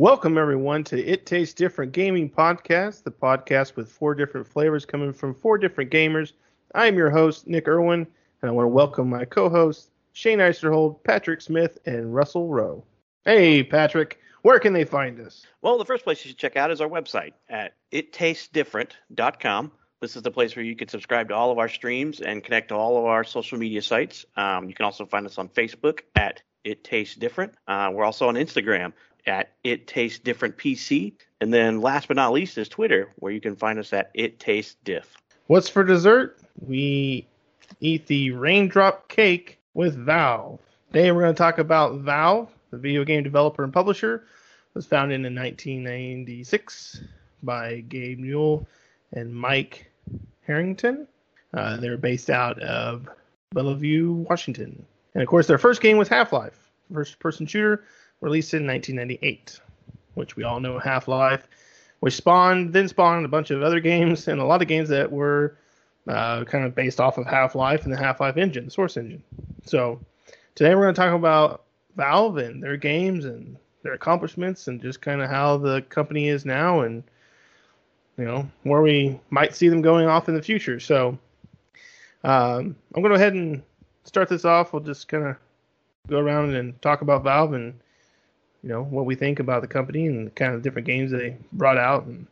Welcome, everyone, to It Tastes Different Gaming Podcast, the podcast with four different flavors coming from four different gamers. I am your host, Nick Irwin, and I want to welcome my co hosts, Shane Eisterhold, Patrick Smith, and Russell Rowe. Hey, Patrick, where can they find us? Well, the first place you should check out is our website at ittastes.different.com. This is the place where you can subscribe to all of our streams and connect to all of our social media sites. Um, you can also find us on Facebook at It Tastes Different. Uh, we're also on Instagram at It Tastes Different PC. And then last but not least is Twitter, where you can find us at It Tastes Diff. What's for dessert? We eat the raindrop cake with Valve. Today we're going to talk about Valve, the video game developer and publisher. It was founded in 1996 by Gabe Newell and Mike Harrington. Uh, they're based out of Bellevue, Washington. And of course, their first game was Half Life, first person shooter released in 1998, which we all know Half Life, which spawned, then spawned a bunch of other games and a lot of games that were uh, kind of based off of Half Life and the Half Life engine, the source engine. So today we're going to talk about Valve and their games and their accomplishments and just kind of how the company is now and you know where we might see them going off in the future. So um, I'm going to go ahead and start this off. We'll just kind of go around and talk about Valve and you know what we think about the company and the kind of different games they brought out and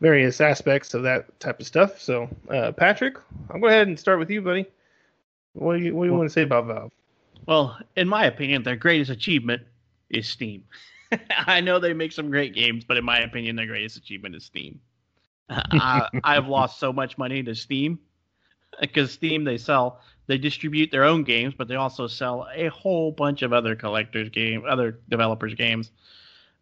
various aspects of that type of stuff. So, uh, Patrick, I'll go ahead and start with you, buddy. What do you what do you well, want to say about Valve? Well, in my opinion, their greatest achievement is Steam. I know they make some great games, but in my opinion, their greatest achievement is Steam. I, I've lost so much money to Steam because Steam they sell they distribute their own games, but they also sell a whole bunch of other collectors game, other developers games.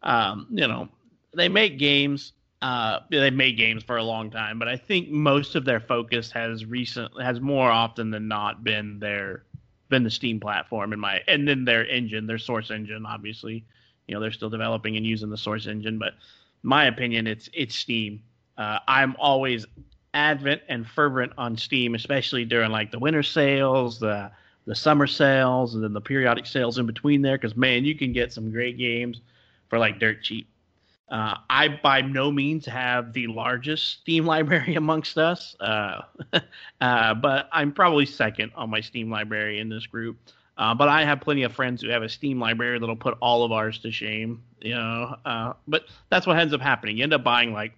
Um, you know, they make games. Uh, they made games for a long time, but I think most of their focus has recent has more often than not been their been the Steam platform in my and then their engine, their source engine. Obviously, you know they're still developing and using the source engine, but my opinion, it's it's Steam. Uh, I'm always advent and fervent on Steam, especially during like the winter sales, the the summer sales, and then the periodic sales in between there. Because man, you can get some great games for like dirt cheap. Uh, I by no means have the largest Steam library amongst us, uh, uh, but I'm probably second on my Steam library in this group. Uh, but I have plenty of friends who have a Steam library that'll put all of ours to shame, you know. Uh, but that's what ends up happening. You end up buying like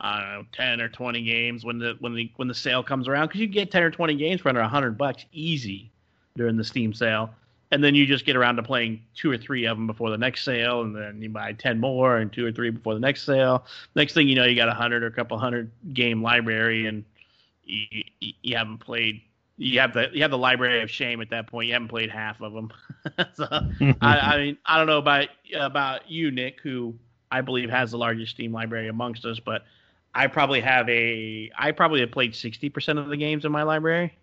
I don't know, ten or twenty games when the when the when the sale comes around because you get ten or twenty games for under hundred bucks easy during the Steam sale, and then you just get around to playing two or three of them before the next sale, and then you buy ten more and two or three before the next sale. Next thing you know, you got a hundred or a couple hundred game library, and you, you haven't played. You have the you have the library of shame at that point. You haven't played half of them. so I, I mean, I don't know about about you, Nick, who I believe has the largest Steam library amongst us, but I probably have a I probably have played sixty percent of the games in my library.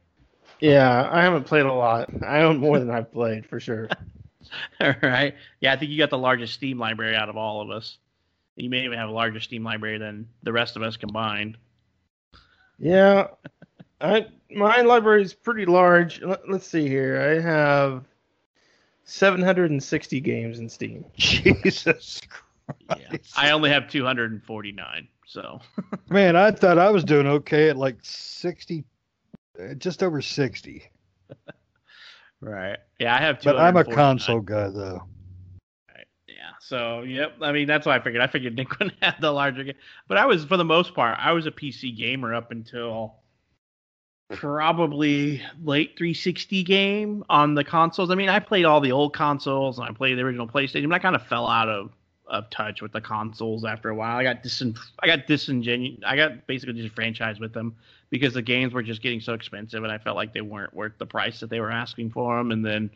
Yeah, I haven't played a lot. I own more than I've played for sure. all right. Yeah, I think you got the largest Steam library out of all of us. You may even have a larger Steam library than the rest of us combined. Yeah, I my library is pretty large. Let, us see here. I have 760 games in Steam. Jesus Christ. Yeah, I only have 249. So, man, I thought I was doing okay at like 60, uh, just over 60. right. Yeah, I have But I'm a console guy, though. Right. Yeah. So, yep. I mean, that's why I figured. I figured Nick wouldn't have the larger game. But I was, for the most part, I was a PC gamer up until probably late 360 game on the consoles. I mean, I played all the old consoles and I played the original PlayStation, but I kind of fell out of of touch with the consoles after a while. I got disen I got disingenu I got basically disenfranchised with them because the games were just getting so expensive, and I felt like they weren't worth the price that they were asking for them. And then,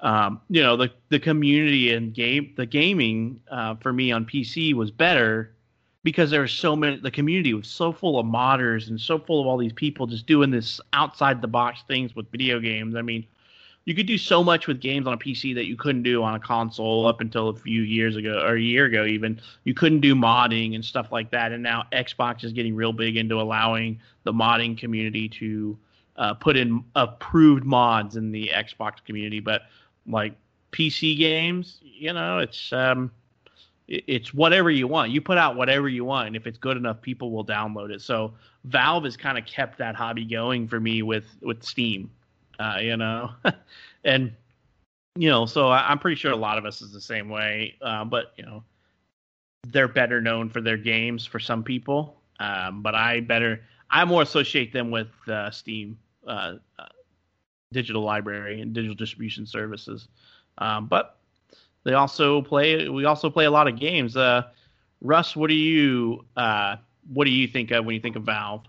um, you know, the the community and game the gaming uh, for me on PC was better because there were so many. The community was so full of modders and so full of all these people just doing this outside the box things with video games. I mean you could do so much with games on a PC that you couldn't do on a console up until a few years ago or a year ago even. You couldn't do modding and stuff like that. And now Xbox is getting real big into allowing the modding community to uh, put in approved mods in the Xbox community. But like PC games, you know, it's um, it's whatever you want. You put out whatever you want, and if it's good enough, people will download it. So Valve has kind of kept that hobby going for me with with Steam, uh, you know, and you know, so I, am pretty sure a lot of us is the same way. Uh, but you know, they're better known for their games for some people, um, but I better I more associate them with uh, Steam, uh, uh, digital library and digital distribution services. Um, but they also play. We also play a lot of games. Uh, Russ, what do you uh, what do you think of when you think of Valve?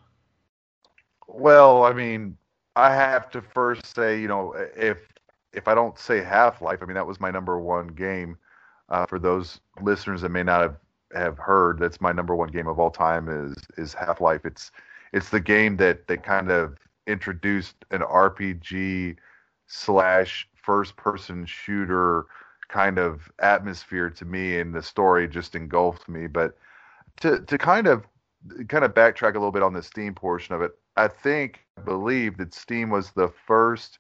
Well, I mean, I have to first say, you know, if if I don't say Half Life, I mean that was my number one game. Uh, for those listeners that may not have, have heard, that's my number one game of all time is is Half Life. It's it's the game that that kind of introduced an RPG slash first person shooter kind of atmosphere to me and the story just engulfed me but to to kind of kind of backtrack a little bit on the steam portion of it i think i believe that steam was the first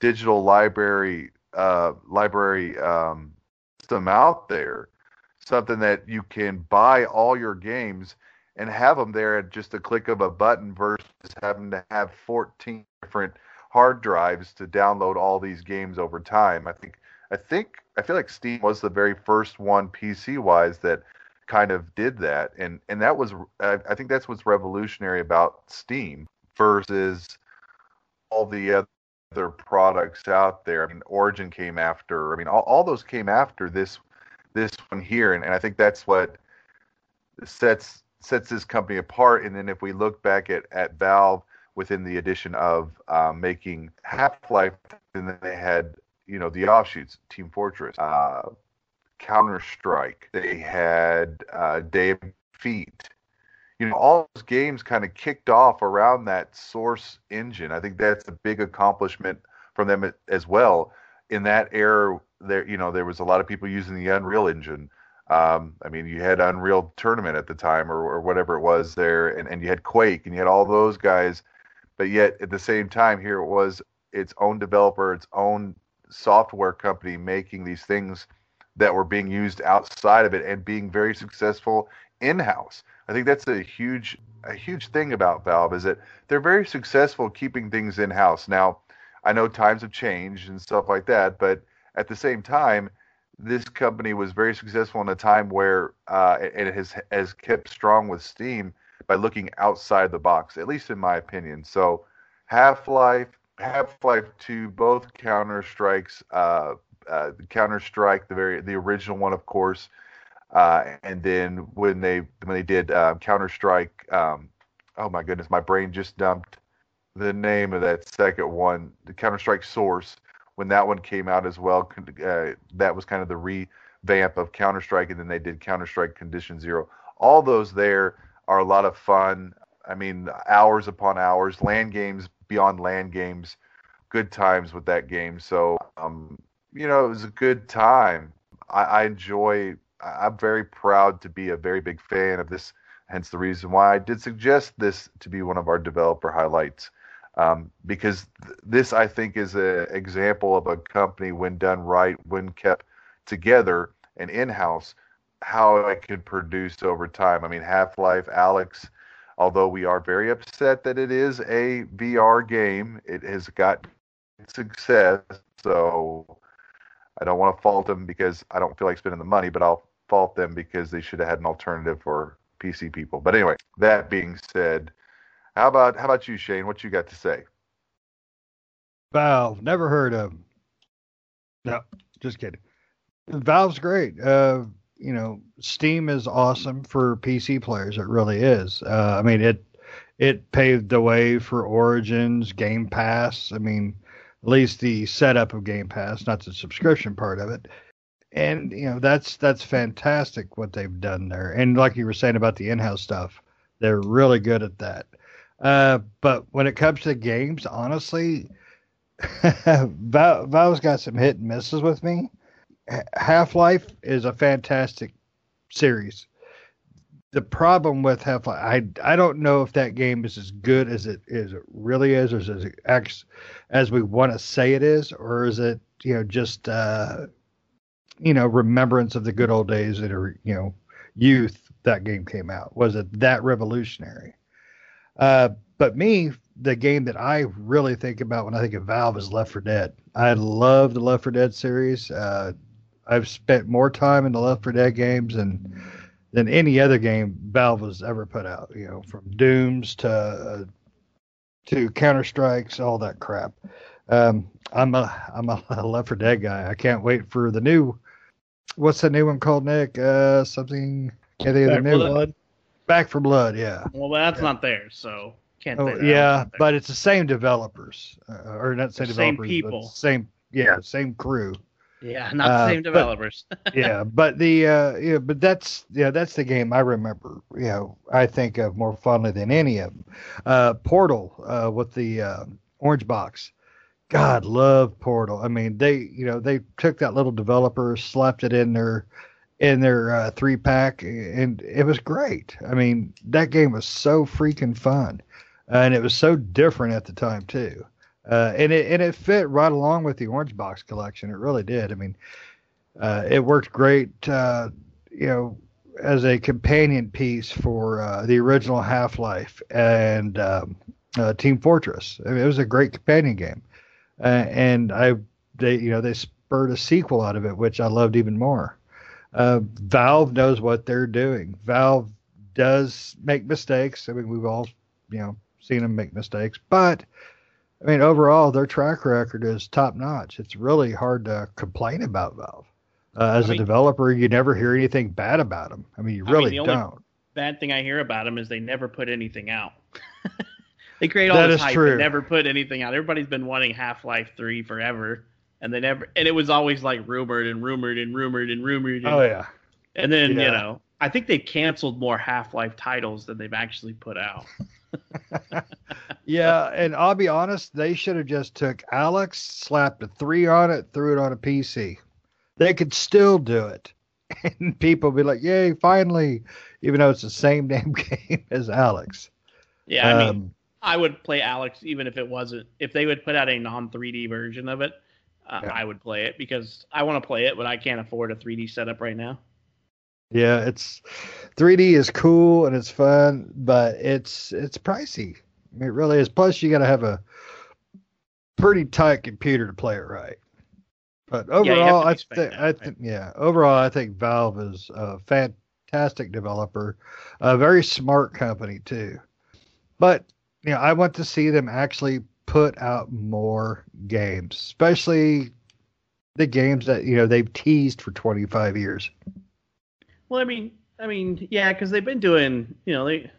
digital library uh, library um, system out there something that you can buy all your games and have them there at just a click of a button versus having to have 14 different hard drives to download all these games over time. I think I think I feel like Steam was the very first one PC wise that kind of did that, and and that was I, think that's what's revolutionary about Steam versus all the other products out there. I mean, Origin came after. I mean, all, all those came after this this one here, and, and I think that's what sets sets this company apart. And then if we look back at, at Valve within the addition of um, making Half Life, and then they had you know the offshoots, Team Fortress, uh, Counter Strike. They had uh, Day of Defeat. You know, all those games kind of kicked off around that source engine. I think that's a big accomplishment from them as well. In that era, there you know there was a lot of people using the Unreal Engine. Um, I mean, you had Unreal Tournament at the time, or, or whatever it was there, and, and you had Quake, and you had all those guys. But yet, at the same time, here it was its own developer, its own software company making these things that were being used outside of it and being very successful in-house. I think that's a huge a huge thing about Valve is that they're very successful keeping things in-house. Now, I know times have changed and stuff like that, but at the same time, this company was very successful in a time where uh, and it has has kept strong with Steam by looking outside the box, at least in my opinion. So, Half Life, Half Life Two, both Counter Strikes, uh, uh, Counter Strike, the very the original one, of course, uh, and then when they when they did um, Counter Strike, um, oh my goodness, my brain just dumped the name of that second one, the Counter Strike Source when that one came out as well. Uh, that was kind of the revamp of Counter Strike, and then they did Counter Strike Condition Zero. All those there are a lot of fun. I mean, hours upon hours, LAN games beyond LAN games, good times with that game. So, um, you know, it was a good time. I, I enjoy. I'm very proud to be a very big fan of this. Hence the reason why I did suggest this to be one of our developer highlights um, because th- this I think is an example of a company when done right, when kept together and in house, how it can produce over time. I mean, Half Life, Alyx, although we are very upset that it is a VR game, it has got success. So I don't want to fault them because I don't feel like spending the money, but I'll fault them because they should have had an alternative for PC people. But anyway, that being said, how about how about you, Shane? What you got to say? Valve, never heard of. No, just kidding. Valve's great. Uh, you know, Steam is awesome for PC players. It really is. Uh, I mean, it it paved the way for Origins, Game Pass. I mean, at least the setup of Game Pass, not the subscription part of it. And you know, that's that's fantastic what they've done there. And like you were saying about the in-house stuff, they're really good at that. Uh, but when it comes to games, honestly, Val, Valve's got some hit and misses with me. Half Life is a fantastic series. The problem with Half Life, I I don't know if that game is as good as it is it really is, or as it acts as we want to say it is, or is it you know just uh, you know, remembrance of the good old days that are, you know, youth that game came out. Was it that revolutionary? Uh, but me, the game that I really think about when I think of Valve is Left 4 Dead. I love the Left 4 Dead series. Uh, I've spent more time in the Left 4 Dead games than than any other game Valve has ever put out. You know, from Dooms to uh, to Counter Strikes, all that crap. Um, I'm a I'm a Left 4 Dead guy. I can't wait for the new. What's the new one called, Nick? Uh, something. Can't think of the Back new for one. Blood. Back 4 Blood. Yeah. Well, that's Yeah. not there, so can't Oh, yeah, It's not there. but it's the same developers, uh, or not same The same people. same yeah, same crew. Yeah, not the uh, same but- developers. yeah, but the uh, yeah, but that's yeah, that's the game I remember. You know, I think of more fondly than any of them. Uh, Portal uh, with the uh, orange box. God, love Portal. I mean, they you know they took that little developer, slapped it in their in their uh, three pack, and it was great. I mean, that game was so freaking fun, and it was so different at the time too. Uh, and it and it fit right along with the Orange Box collection. It really did. I mean, uh, it worked great. Uh, you know, as a companion piece for uh, the original Half Life and um, uh, Team Fortress. I mean, it was a great companion game, uh, and I they you know they spurred a sequel out of it, which I loved even more. Valve knows what they're doing. Valve does make mistakes. I mean, we've all you know seen them make mistakes, but I mean, overall, their track record is top notch. It's really hard to complain about Valve. Uh, as I mean- a developer, you never hear anything bad about them. I mean, you I mean, really the only- don't. Bad thing I hear about them is they never put anything out. they create all That this is hype true. and never put anything out. Everybody's been wanting Half Life Three forever, and they never. And it was always like rumored and rumored and rumored and rumored. And, Oh yeah, and then Yeah. you know, I think they've canceled more Half Life titles than they've actually put out. yeah. And I'll be honest, they should have just took Alyx, slapped a three on it, threw it on a PC. They could still do it, and people be like, "Yay, finally!" Even though it's the same damn game as Alyx. Yeah, I mean, Um, I would play Alyx even if it wasn't. If they would put out a non 3D version of it, uh, Yeah. I would play it because I want to play it, but I can't afford a 3D setup right now. Yeah, it's 3D is cool and it's fun, but it's it's pricey. It really is. Plus, you got to have a pretty tight computer to play it right. But you have to overall, be I think I right? think yeah. Overall, I think Valve is a fantastic developer, a very smart company too. But you know, I want to see them actually put out more games, especially the games that you know they've teased for 25 years. Well, I mean, I mean, yeah, because they've been doing, you know, they.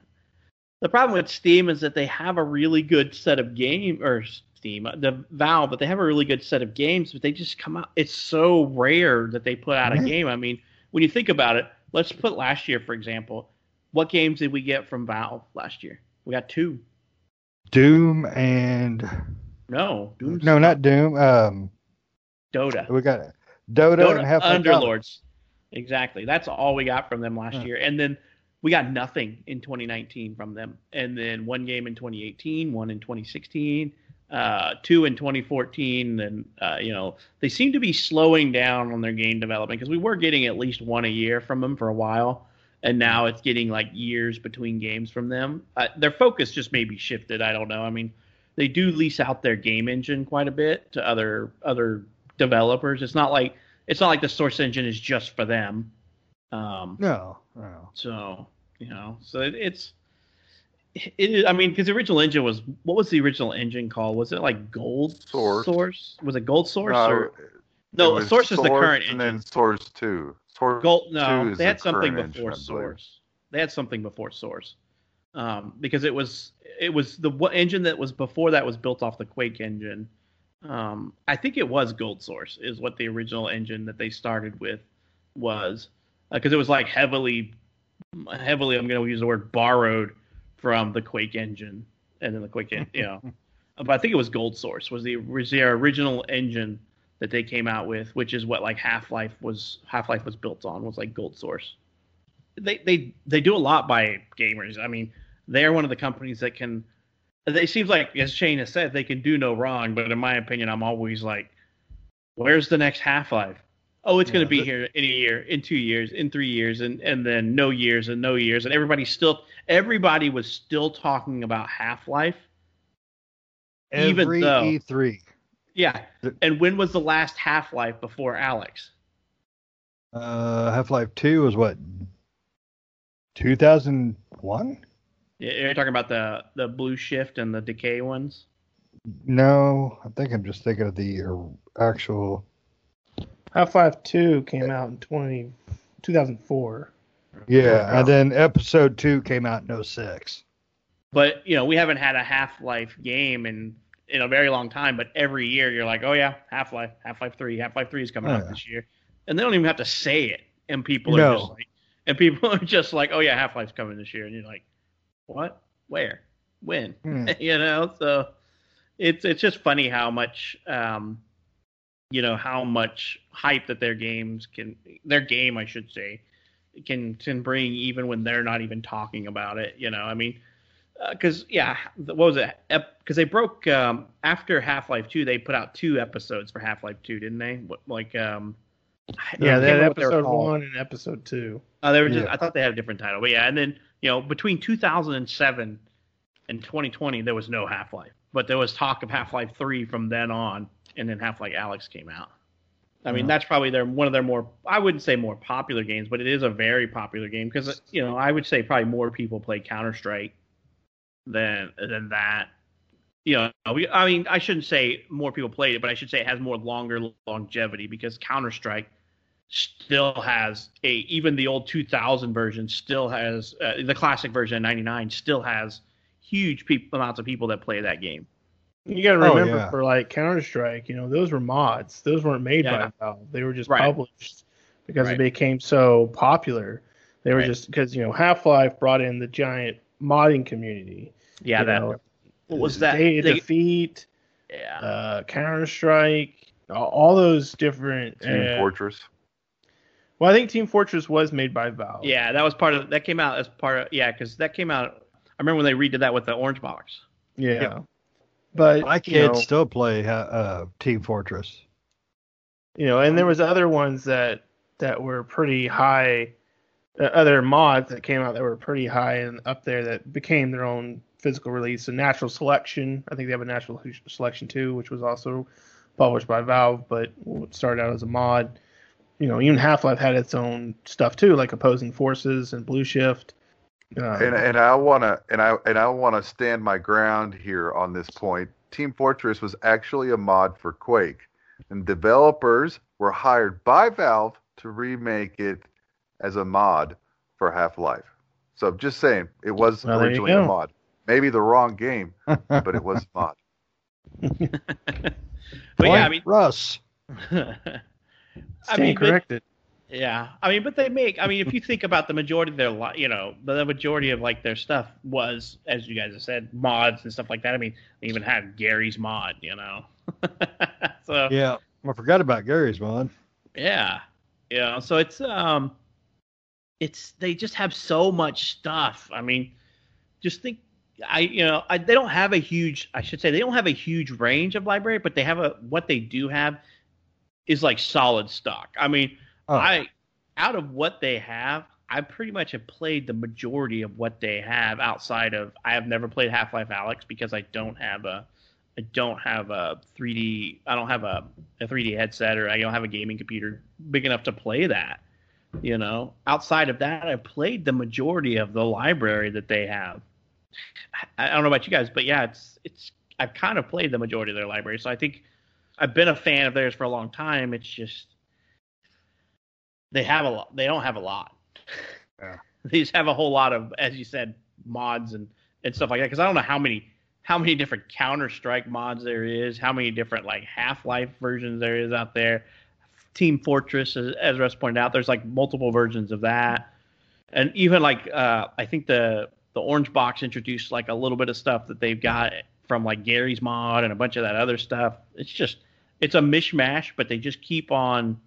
The problem with Steam is that they have a really good set of game or Steam, uh, the Valve, but they have a really good set of games, but they just come out. It's so rare that they put out a game. I mean, when you think about it, let's put last year for example. What games did we get from Valve last year? We got two. Doom and No, Doom's no, not Doom. Um, Dota. we got Dota, Dota and Half-Life Underlords. Exactly. That's all we got from them last Yeah. year. And then we got nothing in 2019 from them. And then one game in 2018, one in 2016, uh, two in 2014. And, uh, you know, they seem to be slowing down on their game development because we were getting at least one a year from them for a while. And now it's getting like years between games from them. Uh, their focus just maybe shifted. I don't know. I mean, they do lease out their game engine quite a bit to other other developers. It's not like it's not like the source engine is just for them. Um, No, no. so you know, so it, it's it is. I mean, because the original engine was what was the original engine called? Was it like Gold Source. Source? Was it Gold Source No, or no? was Source is the current and engine. then Source Two. Source Gold. Two No, is they the something before engine, Source. They had something before Source, um, because it was it was the engine that was before that was built off the Quake engine. Um, I think it was Gold Source is what the original engine that they started with was, because it was like heavily, heavily. I'm going to use the word borrowed from the Quake engine, and then the Quake, en- you know, but I think it was Gold Source was the was their original engine that they came out with, which is what like Half Life was Half Life was built on was like Gold Source. They they they do a lot by gamers. I mean, they're one of the companies that can. It seems like, as Shane has said, they can do no wrong. But in my opinion, I'm always like, where's the next Half Life? oh, it's going to be here in a year, in two years, in three years, and and then no years and no years, and everybody still everybody was still talking about Half Life. Even though- E3. Yeah, and when was the last Half Life before Alyx? Uh, Half Life 2 was what? 2001? Yeah, You're talking about the the Blue Shift and the Decay ones. No, I think I'm just thinking of the actual. Half Life 2 came out in 20, 2004. Yeah, and then episode 2 came out in 06. But you know, we haven't had a Half Life game in in a very long time. But every year, you're like, oh yeah, Half Life, Half Life Three, Half Life Three is coming out oh, Yeah. this year, and they don't even have to say it, and people are No. just like, and people are just like, oh yeah, Half Life's coming this year, and you're like, what, where, when, Hmm. you know? So it's it's just funny how much, um, you know, how much hype that their games can, their game, I should say, can can bring even when they're not even talking about it. You know, I mean because yeah, what was it? Because they broke um, after Half Life Two, they put out two episodes for Half Life Two, didn't they? What, like, um, Yeah, they had episode one and episode two. Oh, they were just. Yeah. I thought they had a different title, but yeah. And then you know, between 2007 and 2020, there was no Half Life, but there was talk of Half Life Three from then on, and then Half Life Alyx came out. I mean, Yeah. that's probably their one of their more. I wouldn't say more popular games, but it is a very popular game because you know I would say probably more people play Counter Strike than than that. You know, we, I mean, I shouldn't say more people played it, but I should say it has more longer longevity because Counter Strike still has a even the old 2000 version still has uh, the classic version of 99 still has huge peop amounts of people that play that game. You got to Oh, remember yeah. for like Counter Strike, you know, those were mods. Those weren't made Yeah. by Valve. They were just Right. published because Right. it became so popular. They were Right. just because you know Half Life brought in the giant modding community. Yeah, you that know, what was that? Day They- Defeat, yeah. uh, Counter Strike, all, all those different. Team uh, Fortress. Well, I think Team Fortress was made by Valve. Yeah, that was part of that came out as part of yeah, because that came out. I remember when they redid that with the orange box. yeah. Yeah. But My you kids know, still play uh, uh, Team Fortress. you know, and there was other ones that that were pretty high, uh, other mods that came out that were pretty high and up there that became their own physical release. So Natural Selection, I think they have a Natural Selection too, which was also published by Valve, but started out as a mod. You know, even Half Life had its own stuff too, like Opposing Forces and Blue Shift. Uh, And and I wanna and I and I wanna stand my ground here on this point. Team Fortress was actually a mod for Quake, and developers were hired by Valve to remake it as a mod for Half Life. So just saying, it was Well, originally a mod. Maybe the wrong game, but it was a mod. But Point yeah, I mean, Russ. I mean, but-. Yeah, I mean, but they make. I mean, if you think about the majority of their, li- you know, the majority of like their stuff was, as you guys have said, mods and stuff like that. I mean, they even had Garry's Mod, you know. so Yeah, I forgot about Garry's Mod. yeah, yeah. So it's um, it's they just have so much stuff. I mean, just think. I you know I, they don't have a huge I should say they don't have a huge range of library but they have a what they do have is like solid stock. I mean Oh, I out of what they have, I pretty much have played the majority of what they have outside of I have never played Half-Life Alyx because I don't have a I don't have a 3D I don't have a, a 3D headset or I don't have a gaming computer big enough to play that. You know, outside of that, I've played the majority of the library that they have. I, I don't know about you guys, but yeah, it's it's I've kind of played the majority of their library, so I think I've been a fan of theirs for a long time. It's just they have a lot. They don't have a lot. Yeah. they just have a whole lot of, as you said, mods and and stuff like that. Because I don't know how many how many different Counter Strike mods there is, how many different like Half Life versions there is out there. Team Fortress, as, as Russ pointed out, there's like multiple versions of that, and even like uh, I think the the Orange Box introduced like a little bit of stuff that they've got from like Garry's Mod and a bunch of that other stuff. It's just it's a mishmash, but they just keep on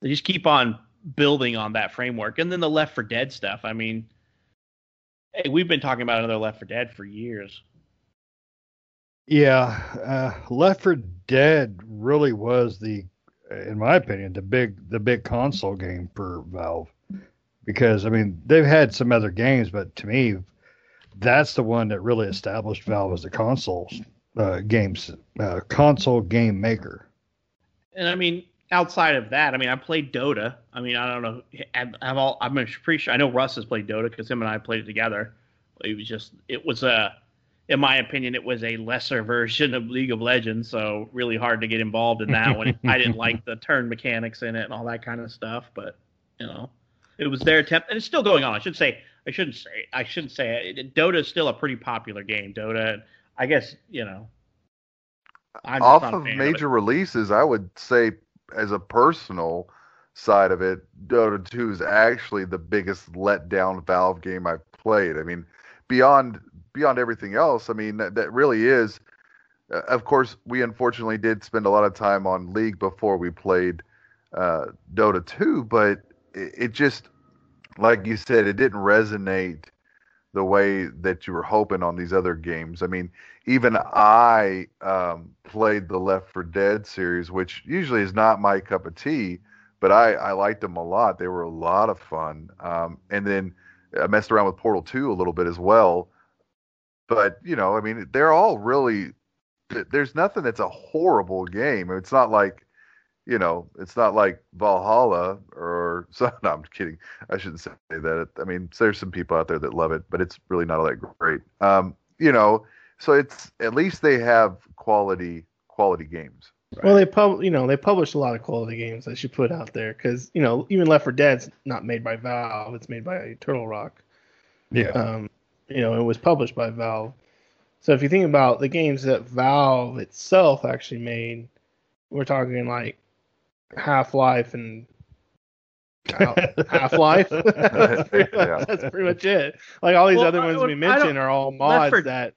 they just keep on building on that framework. And then the Left 4 Dead stuff. I mean, hey, we've been talking about another Left 4 Dead for years. Yeah, uh, Left for Dead really was the in my opinion, the big the big console game for Valve. Because I mean, they've had some other games, but to me, that's the one that really established Valve as a console uh, games uh, console game maker. And I mean, outside of that, I mean, I played Dota. I mean, I don't know. I've, I've all. I'm pretty sure. I know Russ has played Dota because him and I played it together. It was just. It was a. In my opinion, it was a lesser version of League of Legends, so really hard to get involved in that one. I didn't like the turn mechanics in it and all that kind of stuff, but you know, it was their attempt, and it's still going on. I should say. I shouldn't say. I shouldn't say it. Dota is still a pretty popular game. Dota. I guess you know. I'm Off of major of releases, I would say as a personal side of it, Dota 2 is actually the biggest letdown Valve game I've played. I mean, beyond beyond everything else, I mean that, that really is. Uh, of course, we unfortunately did spend a lot of time on League before we played uh, Dota 2, but it, it just, like you said, it didn't resonate the way that you were hoping on these other games. I mean, even I um, played the Left 4 Dead series, which usually is not my cup of tea, but I, I liked them a lot. They were a lot of fun. Um, and then I messed around with Portal 2 a little bit as well. But, you know, I mean, they're all really, there's nothing that's a horrible game. It's not like, you know, it's not like Valhalla or so. No, I'm kidding. I shouldn't say that. I mean, there's some people out there that love it, but it's really not all that great. Um, you know, so it's at least they have quality quality games. Right? Well, they pub, you know, they publish a lot of quality games that you put out there because you know even Left 4 Dead's not made by Valve; it's made by Turtle Rock. Yeah. Um, you know, it was published by Valve. So if you think about the games that Valve itself actually made, we're talking like Half Life and Half Life. that's, that's, pretty much it. Like all these well, other ones we mentioned are all mods for, that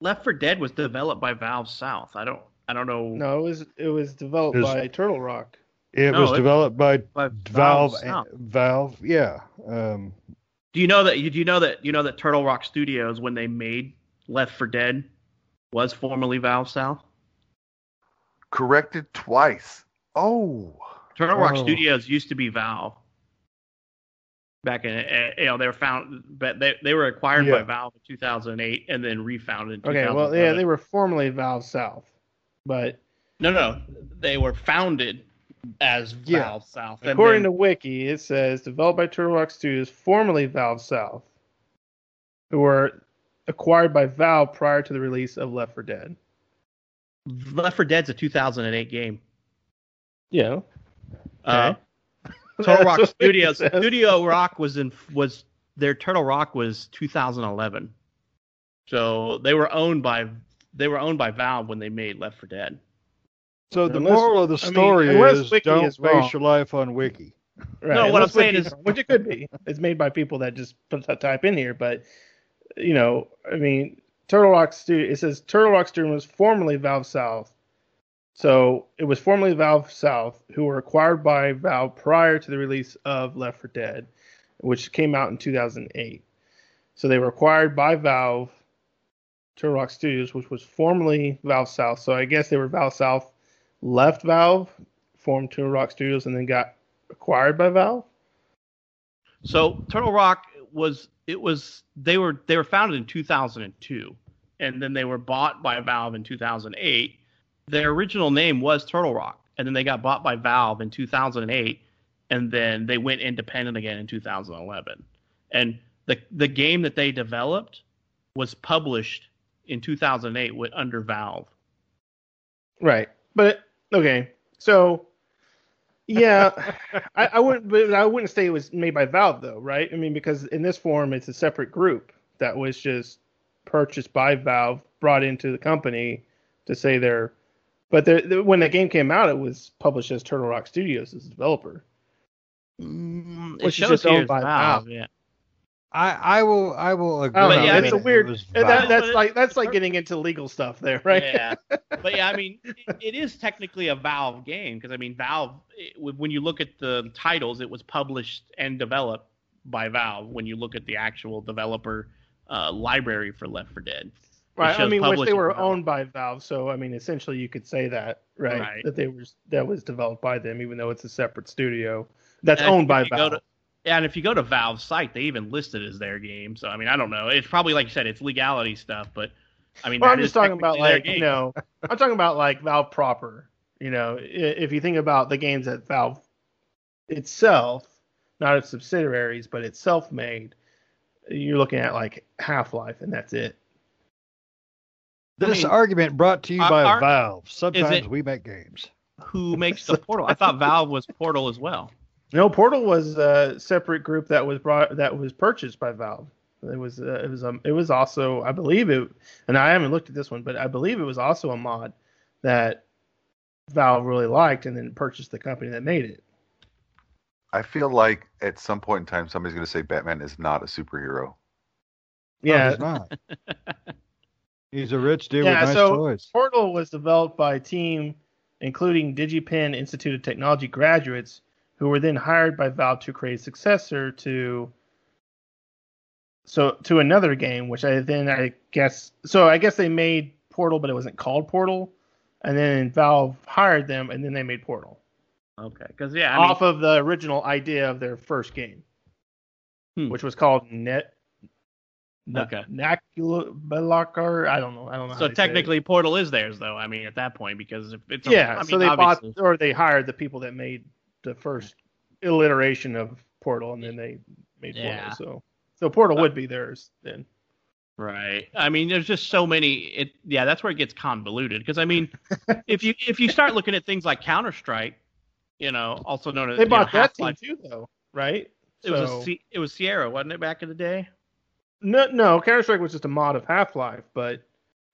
Left 4 Dead was developed by Valve South. I don't I don't know. No, it was it was developed it was, by Turtle Rock. It no, was it, developed by, by Valve. Valve, Valve, yeah. Um, do you know that? Do you know that? You know that Turtle Rock Studios, when they made Left 4 Dead, was formerly Valve South. Corrected twice. Oh. Turtle Rock oh. Studios used to be Valve back in eh, you know they were found but they they were acquired yeah. by Valve in 2008 and then refounded in Okay, well yeah, they were formerly Valve South. But no no, they were founded as yeah. Valve South. According then, to Wiki, it says developed by Turtle Rock Studios, formerly Valve South, who were acquired by Valve prior to the release of Left 4 Dead. Left 4 Dead's a 2008 game. Yeah. Uh, Turtle Rock Studios. Studio Rock was in was their Turtle Rock was 2011. So they were owned by they were owned by Valve when they made Left 4 Dead. So the unless, moral of the story I mean, is Wiki don't is base your life on Wiki. Right. No, what I'm saying is, which it could be, it's made by people that just put that type in here. But you know, I mean, Turtle Rock Studio. It says Turtle Rock Studio was formerly Valve South, so it was formerly Valve South, who were acquired by Valve prior to the release of Left 4 Dead, which came out in 2008. So they were acquired by Valve, Turtle Rock Studios, which was formerly Valve South. So I guess they were Valve South, left Valve, formed Turtle Rock Studios, and then got acquired by Valve. So Turtle Rock was it was they were they were founded in 2002, and then they were bought by Valve in 2008 their original name was Turtle Rock, and then they got bought by Valve in 2008, and then they went independent again in 2011. And the the game that they developed was published in 2008 with under Valve. Right, but okay, so yeah, I, I wouldn't, but I wouldn't say it was made by Valve though, right? I mean, because in this form, it's a separate group that was just purchased by Valve, brought into the company to say they're but the, the, when the game came out, it was published as Turtle Rock Studios as a developer. Mm, it shows just owned by Valve. Yeah. I, I will I will agree. Oh, yeah, it's a weird. That, that's like that's like getting into legal stuff there, right? Yeah, but yeah, I mean, it, it is technically a Valve game because I mean, Valve. It, when you look at the titles, it was published and developed by Valve. When you look at the actual developer uh, library for Left 4 Dead, Right. I mean, which they were Valve. owned by Valve, so I mean, essentially, you could say that, right? Right. That they were that was developed by them, even though it's a separate studio that's And owned by Valve. to- Yeah, and if you go to Valve's site, they even list it as their game. So I mean, I don't know. It's probably like you said, it's legality stuff, but I mean, well, I'm just talking about like you know, I'm talking about like Valve proper. You know, if you think about the games that Valve itself, not its subsidiaries, but itself made, you're looking at like Half Life, and that's it. I This mean, argument brought to you are- by are- Valve. Sometimes it- we make games. Who makes the Portal? I thought Valve was Portal as well. No, Portal was a separate group that was brought that was purchased by Valve. It was uh, it was um, it was also I believe it, and I haven't looked at this one, but I believe it was also a mod that Valve really liked and then purchased the company that made it. I feel like at some point in time somebody's going to say Batman is not a superhero. No, Yeah, he's not. he's a rich dude Yeah, with nice so- toys. Portal was developed by a team including DigiPen Institute of Technology graduates who were then hired by Valve to create a successor to so to another game, which I then I guess so I guess they made Portal, but it wasn't called Portal, and then Valve hired them, and then they made Portal Okay, because yeah, I mean, off of the original idea of their first game, Hmm. which was called Net. Okay. Naculabelakar. I don't know. I don't know. so they say it. technically Portal is theirs though. I mean, at that point, because if it's a, yeah. I mean, so they obviously- bought or they hired the people that made the first iteration of Portal, and then they made Yeah. Portal. So so Portal would be theirs then. Right. I mean, there's just so many. It yeah, that's where it gets convoluted. Because I mean, if you if you start looking at things like Counter Strike, you know, also known as They you know, bought that team Half-Life, too, though, right? It was So- a C, it was Sierra, wasn't it, back in the day? No, no. Counter Strike was just a mod of Half Life, but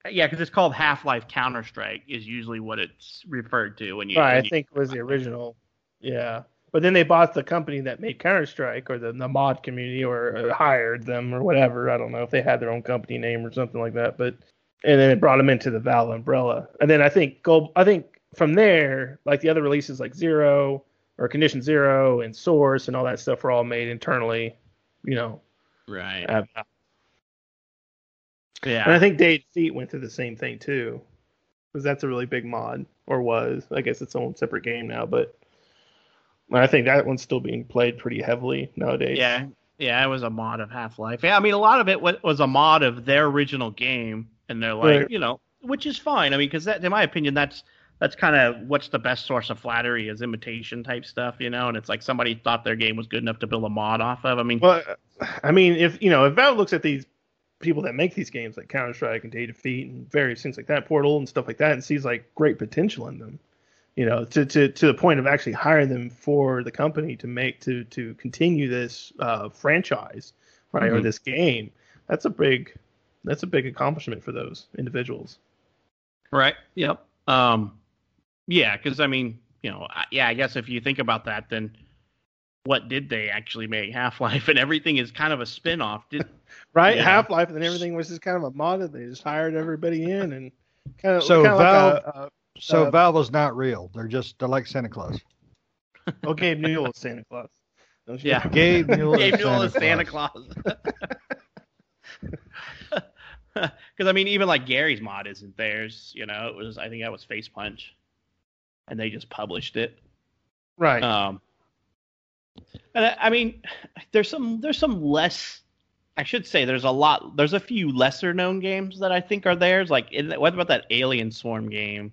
Yeah, because it's called Half Life Counter Strike is usually what it's referred to when you. right, I you- think it was the original. Yeah, but then they bought the company that made Counter Strike or the, the mod community or, or hired them or whatever. I don't know if they had their own company name or something like that, but and then it brought them into the Valve umbrella. And then I think go I think from there, like the other releases like Zero or Condition Zero and Source and all that stuff were all made internally, you know. right. at Valve. Yeah. And I think Day Feet went through the same thing too, because that's a really big mod, or was. I guess it's own separate game now, but I think that one's still being played pretty heavily nowadays. Yeah, yeah, it was a mod of Half Life. Yeah, I mean, a lot of it was, was a mod of their original game, and they're like, Right. you know, which is fine. I mean, because that, in my opinion, that's that's kind of what's the best source of flattery is imitation type stuff, you know. And it's like somebody thought their game was good enough to build a mod off of. I mean, Well, I mean, if you know, if Valve looks at these people that make these games like Counter Strike and Day Defeat and various things like that, Portal and stuff like that, and sees like great potential in them, you know, to to to the point of actually hiring them for the company to make to to continue this uh, franchise, right, or Mhm. this game. That's a big, that's a big accomplishment for those individuals. right? Yep. Um, yeah, because I mean, you know, yeah, I guess if you think about that, then what did they actually make Half Life? And everything is kind of a spin off. Right? Yeah. Half Life and then everything was just kind of a mod. that They just hired everybody in and kind of So kind of Valve- like a, a So Uh, Valve is not real. They're just they're like Santa Claus. oh, Gabe Newell is Santa Claus. Don't you Yeah. Gabe Newell Gabe is Newell Santa is Santa Claus. Claus. Because I mean, even like Garry's Mod isn't theirs. You know, it was I think that was Facepunch, and they just published it. right? Um, and I, I mean, there's some there's some less. I should say there's a lot. There's a few lesser known games that I think are theirs. Like, in, what about that Alien Swarm game?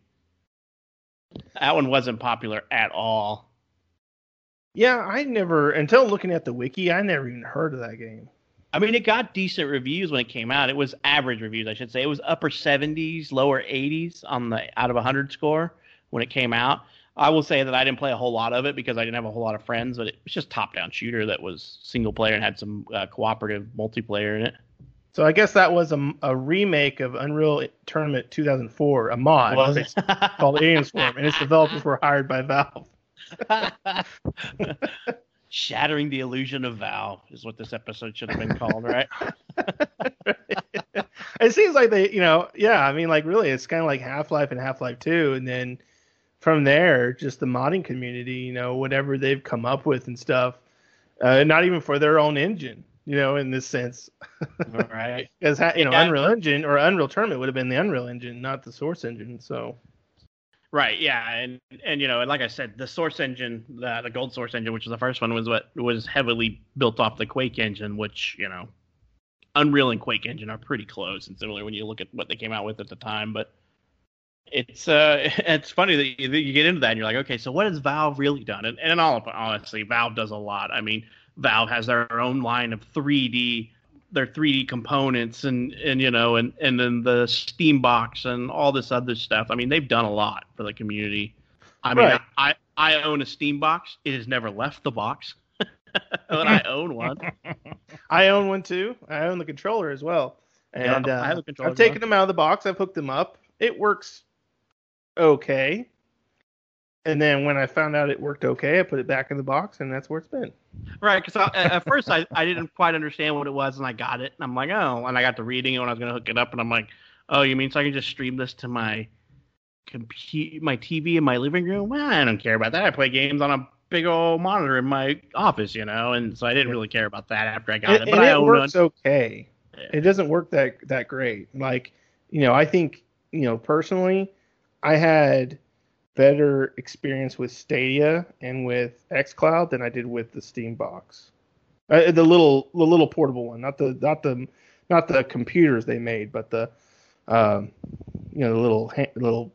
That one wasn't popular at all. yeah, I never until looking at the wiki, I never even heard of that game. I mean, it got decent reviews when it came out. It was average reviews, I should say. It was upper 70s, lower 80s on the out of 100 score when it came out. I will say that I didn't play a whole lot of it because I didn't have a whole lot of friends, but it was just top-down shooter that was single player and had some uh, cooperative multiplayer in it. So I guess that was a, a remake of Unreal Tournament 2004, a mod Was it? called Alien Swarm, and its developers were hired by Valve. Shattering the illusion of Valve is what this episode should have been called, right? it seems like they, you know, yeah. I mean, like really, it's kind of like Half Life and Half Life Two, and then from there, just the modding community, you know, whatever they've come up with and stuff. Uh, not even for their own engine, you know, in this sense. right. Because you know, Yeah. Unreal Engine or Unreal Tournament would have been the Unreal Engine, not the Source Engine. So Right, yeah, and and you know, and like I said, the Source engine, the the Gold Source engine, which was the first one, was what was heavily built off the Quake engine, which you know, Unreal and Quake engine are pretty close and similar when you look at what they came out with at the time. But it's uh, it's funny that you, that you get into that and you're like, okay, so what has Valve really done? And and all honestly, Valve does a lot. I mean, Valve has their own line of 3D their 3D components and and you know and and then the Steam box and all this other stuff. I mean, they've done a lot for the community. I mean, Right. I I own a Steam box. It has never left the box. but I own one. I own one too. I own the controller as well. Yeah, And I have uh, a controller I've taken them out of the box. I've hooked them up. It works okay. And then when I found out it worked okay, I put it back in the box, and that's where it's been. Right, because at first I, I didn't quite understand what it was, and I got it, and I'm like, oh, and I got to reading it when I was gonna hook it up, and I'm like, oh, you mean so I can just stream this to my computer, my TV in my living room? Well, I don't care about that. I play games on a big old monitor in my office, you know, and so I didn't really care about that after I got And, it. But and I it works one. okay. Yeah. It doesn't work that that great. Like, you know, I think, you know, personally, I had better experience with Stadia and with XCloud than I did with the Steam box. Uh, the little the little portable one, not the not the not the computers they made, but the um, you know, the little ha- little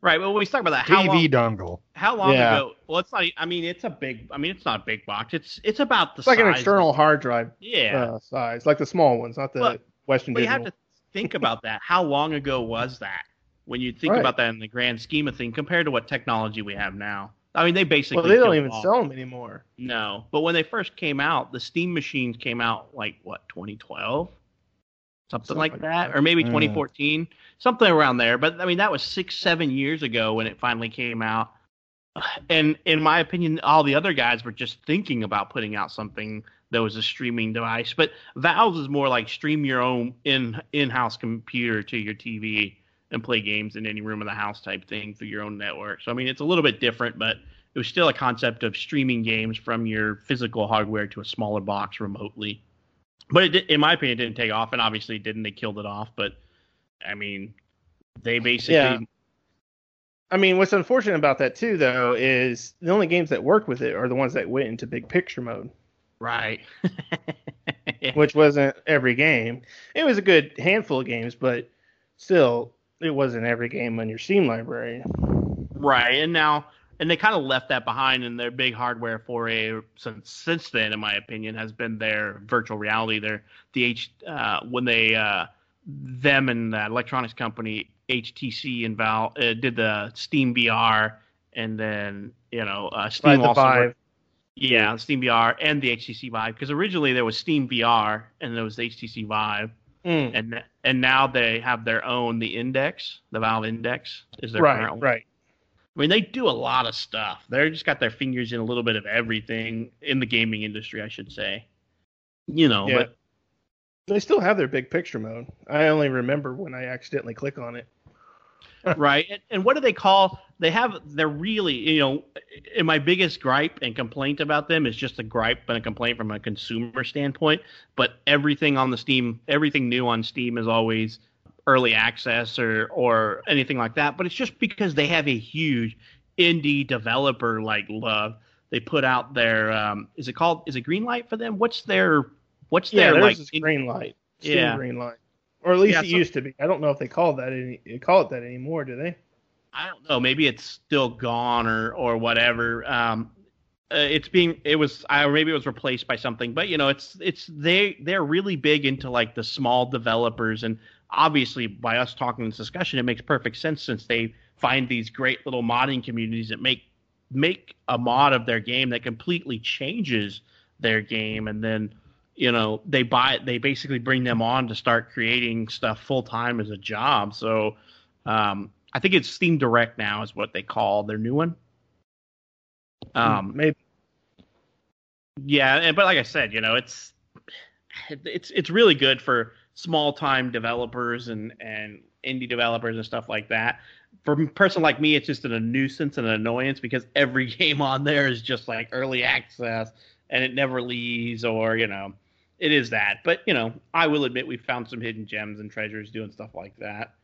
Right, Well, when we talk about that, how TV long, dongle. how long Yeah. ago? Well, it's not. I mean, it's a big. I mean, it's not a big box. It's it's about the it's like an external hard drive Yeah, uh, size, like the small ones, not the But- Western But you have to think about that. How long ago was that? When you think Right. about that in the grand scheme of things, compared to what technology we have now. I mean, they basically. well, they don't even off- sell them anymore. No, but when they first came out, the Steam machines came out like what 2012, something, Something like like that, that. or maybe Mm. 2014, something around there. But I mean, that was six, seven years ago when it finally came out. And in my opinion, all the other guys were just thinking about putting out something that was a streaming device. But Valve's is more like stream your own in in-house computer to your TV and play games in any room of the house type thing through your own network. So I mean, it's a little bit different, but it was still a concept of streaming games from your physical hardware to a smaller box remotely. But it, did- in my opinion, it didn't take off, and obviously it didn't. They killed it off. But I mean, they basically Yeah. I mean, what's unfortunate about that too, though, is the only games that work with it are the ones that went into big picture mode, right. which wasn't every game. It was a good handful of games, but still, it wasn't every game on your Steam library. Right, and now and they kind of left that behind, and their big hardware foray since since then, in my opinion, has been their virtual reality. Their the H uh, when they uh, them and the electronics company HTC and Valve uh, did the Steam VR, and then you know uh, Steam also Vive. worked- yeah Steam VR and the HTC Vive because originally there was Steam VR and there was the HTC Vive, Mm, and and now they have their own the Index, the Valve Index is their right, current one. right. I mean, they do a lot of stuff. They're just got their fingers in a little bit of everything in the gaming industry, I should say. You know, Yeah. but They still have their big picture mode. I only remember when I accidentally click on it. Right. And, and what do they call? They have. They're really, you know, and my biggest gripe and complaint about them is just a gripe and a complaint from a consumer standpoint. But everything on the Steam, everything new on Steam is always early access or or anything like that. But it's just because they have a huge indie developer like love. They put out their um, is it called is it Greenlight for them? What's their what's Yeah, their like green light. Steam Yeah. green light. Or at least Yeah, it so- used to be. I don't know if they call that any call it that anymore, do they? I don't know. Maybe it's still gone or or whatever. Um, uh, it's being it was I maybe it was replaced by something, but you know it's it's they they're really big into like the small developers and obviously by us talking this discussion it makes perfect sense since they find these great little modding communities that make make a mod of their game that completely changes their game and then you know they buy they basically bring them on to start creating stuff full time as a job so um, I think it's Steam Direct now is what they call their new one. Um, Maybe. yeah, and- but like I said, you know, it's it's it's really good for small time developers and and indie developers and stuff like that. For a person like me, it's just a nuisance and an annoyance because every game on there is just like early access and it never leaves, or you know, it is that. But you know, I will admit we found some hidden gems and treasures doing stuff like that.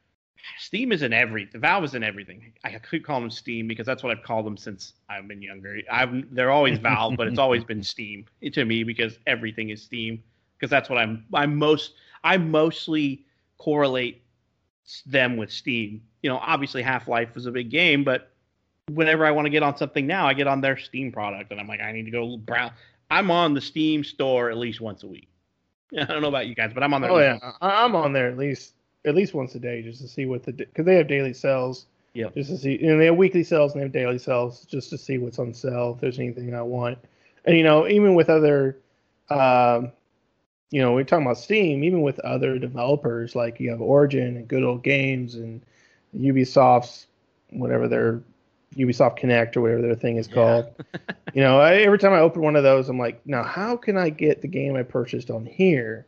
Steam is in everything. Valve is in everything. I could call them Steam because that's what I've called them since I've been younger. I've they're always Valve, but it's always been Steam to me because everything is Steam. Because that's what I'm. I'm most. I mostly correlate them with Steam. You know, obviously Half Life was a big game, but whenever I want to get on something now, I get on their Steam product, and I'm like, I need to go browse. I'm on the Steam store at least once a week. I don't know about you guys, but I'm on there. Oh yeah, I'm on there at least at least once a day just to see what the because they have daily sales. Yeah. Just to see, and they have weekly sales and they have daily sales just to see what's on sale if there's anything I want. And you know, even with other, um, you know, we're talking about Steam. Even with other developers like you have Origin and Good Old Games and Ubisoft's whatever their Ubisoft Connect or whatever their thing is Yeah. called. you know, I, every time I open one of those, I'm like, now how can I get the game I purchased on here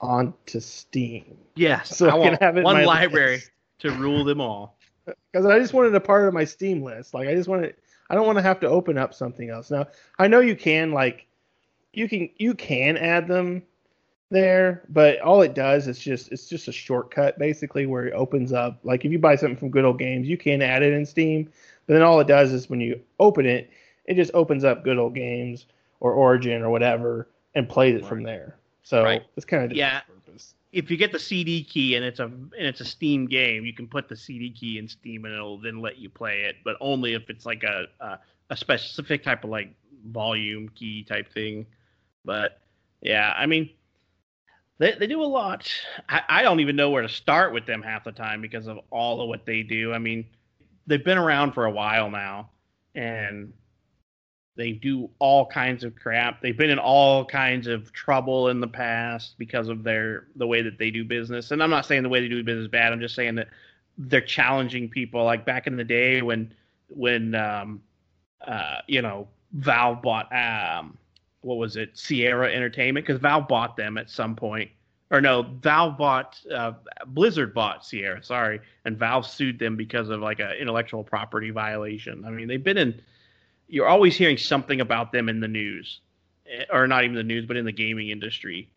onto Steam? Yes, So I I can want have it in one my library list. to rule them all. Because I just wanted a part of my Steam list. Like I just wanted, I don't want to have to open up something else. Now I know you can like, you can you can add them there, but all it does is just it's just a shortcut basically where it opens up. Like if you buy something from Good Old Games, you can add it in Steam, but then all it does is when you open it, it just opens up Good Old Games or Origin or whatever and plays it from there. So Right. it's kind of Yeah. If you get the CD key and it's a and it's a Steam game, you can put the CD key in Steam and it'll then let you play it, but only if it's like a a, a specific type of like volume key type thing. But yeah, I mean, they they do a lot. I, I don't even know where to start with them half the time because of all of what they do. I mean, they've been around for a while now, and they do all kinds of crap. They've been in all kinds of trouble in the past because of their the way that they do business. And I'm not saying the way they do business is bad. I'm just saying that they're challenging people. Like back in the day when when um, uh, you know Valve bought um, what was it Sierra Entertainment because Valve bought them at some point. Or no, Valve bought uh, Blizzard bought Sierra, sorry, and Valve sued them because of like a intellectual property violation. I mean, they've been in you're always hearing something about them in the news, Eh, or not even the news, but in the gaming industry,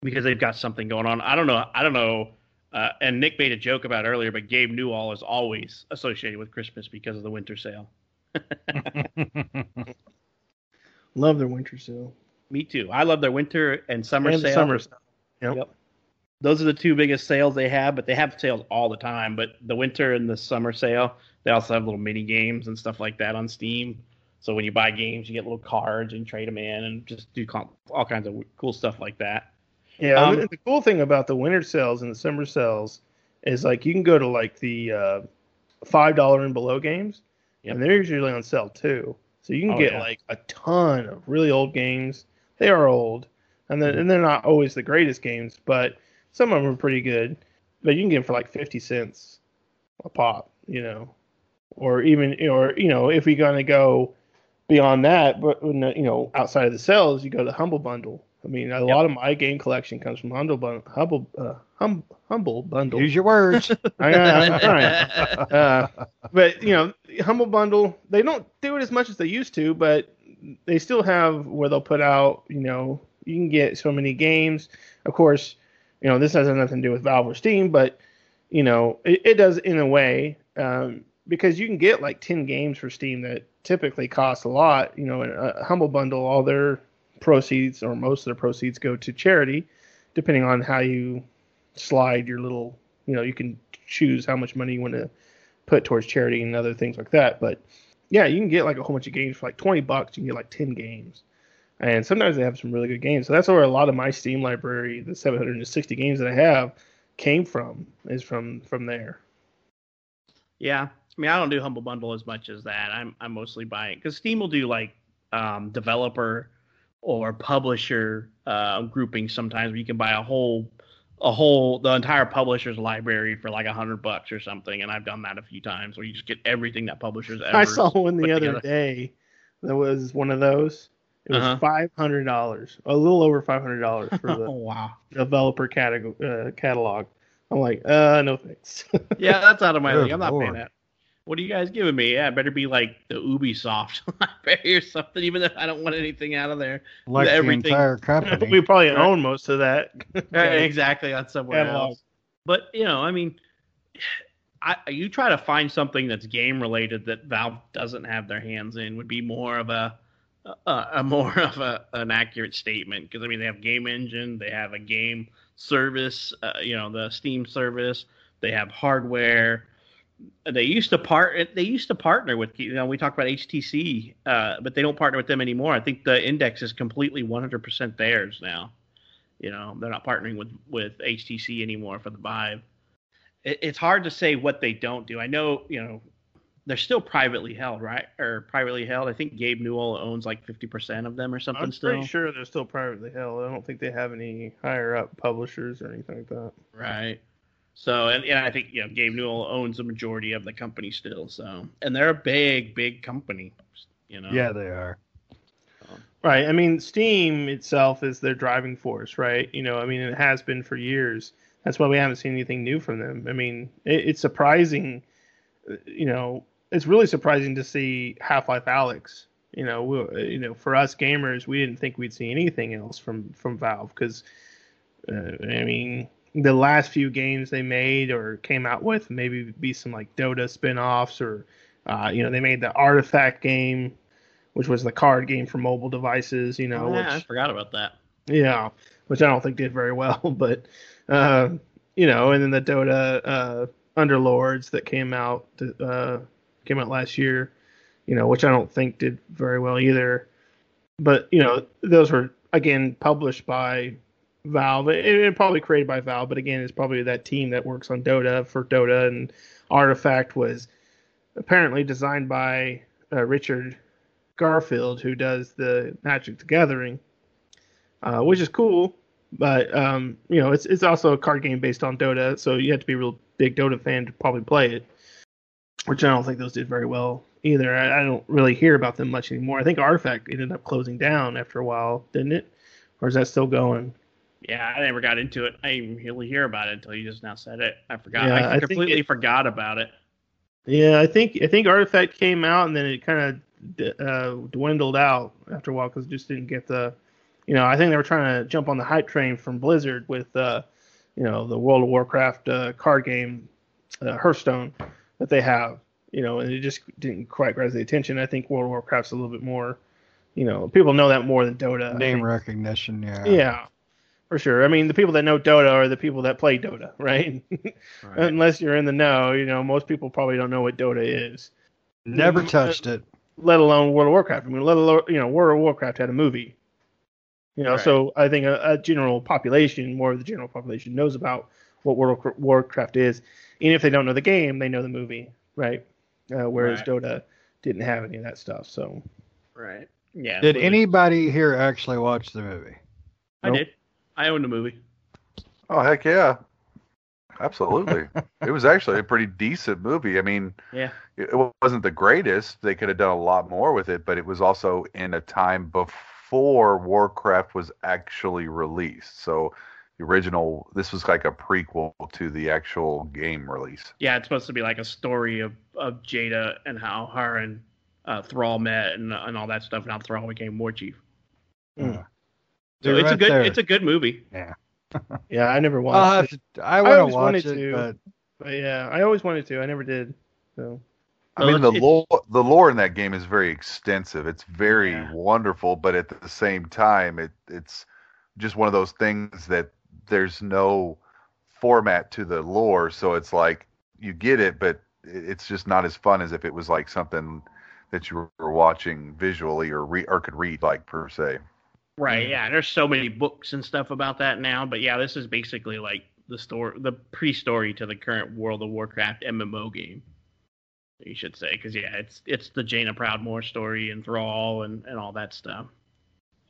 because they've got something going on. I don't know. I don't know. Uh, and Nick made a joke about earlier, but Gabe Newell is always associated with Christmas because of the winter sale. love their winter sale Me too. I love their winter and summer and sale. summer sale. Yep. Yep. Those are the two biggest sales they have, but they have sales all the time. But the winter and the summer sale, they also have little mini games and stuff like that on Steam. So when you buy games, you get little cards and trade them in, and just do all kinds of cool stuff like that. Yeah, Um, and the cool thing about the winter sales and the summer sales is like you can go to like the uh, five dollar and below games, Yep. and they're usually on sale too. So you can Oh, get yeah. like a ton of really old games. They are old, and then and they're not always the greatest games, but some of them are pretty good. But you can get them for like fifty cents a pop, you know, or even or you know if we're gonna go beyond that, but when you know outside of the sales, you go to Humble Bundle. I mean, a Yep. lot of my game collection comes from Humble Bundle. Humble, uh, hum, Humble Bundle. Use your words. I, I'm trying. Uh, but you know, Humble Bundle, they don't do it as much as they used to, but they still have where they'll put out. You know, you can get so many games. Of course, you know this has nothing to do with Valve or Steam, but you know it, it does in a way um, because you can get like ten games for Steam that typically cost a lot. You know, a Humble Bundle, all their proceeds or most of their proceeds go to charity, depending on how you slide your little. You know, you can choose how much money you want to put towards charity and other things like that. But yeah, you can get like a whole bunch of games for like twenty bucks. You can get like ten games, and sometimes they have some really good games. So that's where a lot of my Steam library, the 760 games that I have, came from. Is from from there. Yeah, I mean, I don't do Humble Bundle as much as that. I'm I'm mostly buying because Steam will do like um, developer or publisher uh, grouping sometimes where you can buy a whole a whole the entire publisher's library for like a hundred bucks or something. And I've done that a few times where you just get everything that publishers ever. I saw one the other together. day that was one of those. It was Uh-huh. five hundred dollars, a little over five hundred dollars for Oh the wow! developer catalog. Uh, catalog. I'm like, uh, no thanks. Yeah, that's out of my Good league. I'm not paying that. what are you guys giving me? Yeah, it better be like the Ubisoft library or something, even though I don't want anything out of there. Like Everything- the entire company. we probably Right. own most of that. exactly on somewhere Catalog. else. But you know, I mean, I you try to find something that's game related that Valve doesn't have their hands in would be more of a a, a more of a an accurate statement because I mean they have game engine, they have a game service, uh, you know, the Steam service, they have hardware. They used to part. They used to partner with. You know, we talked about HTC, uh, but they don't partner with them anymore. I think the index is completely 100% theirs now. You know, they're not partnering with with HTC anymore for the Vive. It, it's hard to say what they don't do. I know, you know, they're still privately held, right? Or privately held. I think Gabe Newell owns like 50% of them or something I'm still. pretty sure they're still privately held. I don't think they have any higher up publishers or anything like that. Right. So, and, and I think you know Gabe Newell owns the majority of the company still. So, and they're a big, big company. You know. yeah, they are. Right. I mean, Steam itself is their driving force, right? You know, I mean, it has been for years. That's why we haven't seen anything new from them. I mean, it, it's surprising. uh, You know, it's really surprising to see Half Life Alyx. You know, we, you know, for us gamers, we didn't think we'd see anything else from from Valve because, uh, I mean, the last few games they made or came out with maybe be some like Dota spin-offs or, uh, you know, they made the Artifact game, which was the card game for mobile devices. You know, Oh, yeah, I forgot about that. yeah, which I don't think did very well, but uh, you know, and then the Dota uh, Underlords that came out uh, came out last year, you know, which I don't think did very well either. But you know, those were again published by Valve. It probably created by Valve, but again, it's probably that team that works on Dota for Dota and Artifact was apparently designed by uh, Richard Garfield, who does the Magic the Gathering, uh, which is cool. But um, you know, it's it's also a card game based on Dota, so you have to be a real big Dota fan to probably play it. Which I don't think those did very well either. I, I don't really hear about them much anymore. I think Artifact ended up closing down after a while, didn't it? Or is that still going? Yeah, I never got into it. I didn't really hear about it until you just now said it. I forgot. Yeah, I I completely it- forgot about it. Yeah, I think I think Artifact came out and then it kind of uh, dwindled out after a while because it just didn't get the, you know, I think they were trying to jump on the hype train from Blizzard with, uh, you know, the World of Warcraft uh, card game, uh, Hearthstone, that they have, you know, and it just didn't quite grab the attention. I think World of Warcraft's a little bit more, you know, people know that more than Dota. Name recognition, yeah. Yeah, for sure. I mean, the people that know Dota are the people that play Dota, right? Unless you're in the know, you know, most people probably don't know what Dota is Never touched it. let alone World of Warcraft. I mean, let alone you know, World of Warcraft had a movie. You know, Right. so I think a, a general population, more of the general population, knows about what World of Warcraft is. Even if they don't know the game, they know the movie, right? Uh, whereas Right. Dota didn't have any of that stuff. So Right. Yeah. Did movie. anybody here actually watch the movie? I Nope. did. I own the movie. Oh heck yeah, absolutely. it was actually a pretty decent movie. I mean, Yeah. it it wasn't the greatest. They could have done a lot more with it, but it was also in a time before Warcraft was actually released. So the original, this was like a prequel to the actual game release. Yeah, it's supposed to be like a story of, of Jaina and how her and uh, Thrall met and and all that stuff, and how Thrall became war chief. Mm. So they're it's a good there. it's a have movie. yeah, yeah, I never watched have it, to, I want to always watch wanted it, to. but but yeah, I always wanted to. I never did. So I mean, the it's- lore, the lore in that game is very extensive. It's very Yeah. wonderful, but at the same time, it it's just one of those things that there's no format to the lore, so it's like you get it, but it's just not as fun as if it was like something that you were watching visually or re- or could read like per se. Right. Yeah. There's so many books and stuff about that now, but yeah, this is basically like the story, the pre-story to the current World of Warcraft MMO game. You should say, because yeah, it's it's the Jaina Proudmoore story and Thrall and and all that stuff.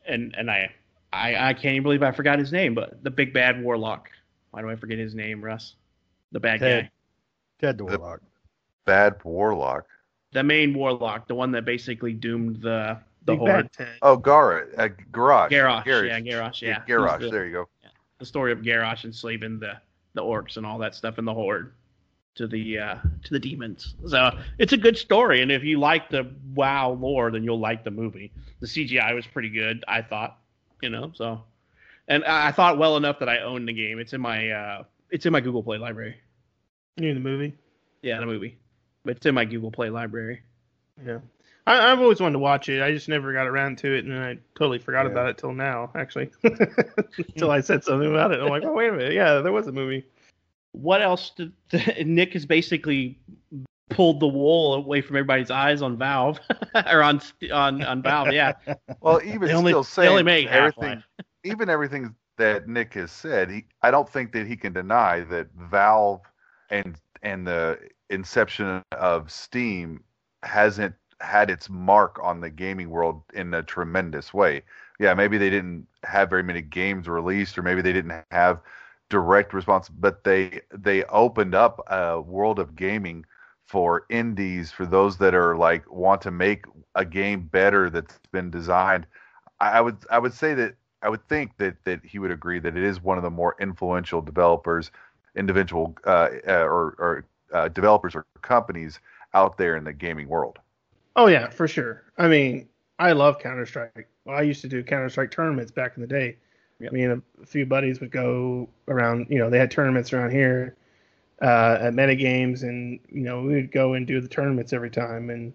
And and I I I can't even believe I forgot his name, but the big bad warlock. Why do I forget his name, Russ? The bad Ted. guy, Ted the The- Warlock. Bad warlock. the main warlock, the one that basically doomed the the Big horde. Ted. Oh, Garrett, uh, Garrosh. Garrosh, Garrosh. yeah, Garrosh, yeah. Garrosh. The- There you go. the story of Garrosh enslaving the the orcs and all that stuff in the horde. to the uh, to the demons. So it's a good story, and if you like the WoW lore, then you'll like the movie. The CGI was pretty good, I thought. You know, so and I I thought well enough that I own the game. It's in my uh, it's in my Google Play library. You mean the movie? Yeah, the movie, but it's in my Google Play library. Yeah. I, I've always wanted to watch it. I just never got around to it, and I totally forgot Yeah. about it till now, actually. Until I said something about it. I'm like, oh, wait a minute. Yeah, there was a movie. What else? Did, Nick has basically pulled the wool away from everybody's eyes on Valve or on on on Valve. Yeah, Well, even They only- still they saying only make everything, even everything that Nick has said, he, I don't think that he can deny that Valve and and the inception of Steam hasn't had its mark on the gaming world in a tremendous way. Yeah, maybe they didn't have very many games released, or maybe they didn't have direct response, but they they opened up a world of gaming for indies, for those that are like want to make a game better that's been designed. I I would I would say that I would think that that he would agree that it is one of the more influential developers, individual uh, uh, or or uh, developers or companies out there in the gaming world. Oh, yeah, for sure. I mean, I love Counter Strike. Well, I used to do Counter Strike tournaments back in the day. Yep. I mean, a, few buddies would go around, you know, they had tournaments around here uh, at Metagames, and, you know, we would go and do the tournaments every time. And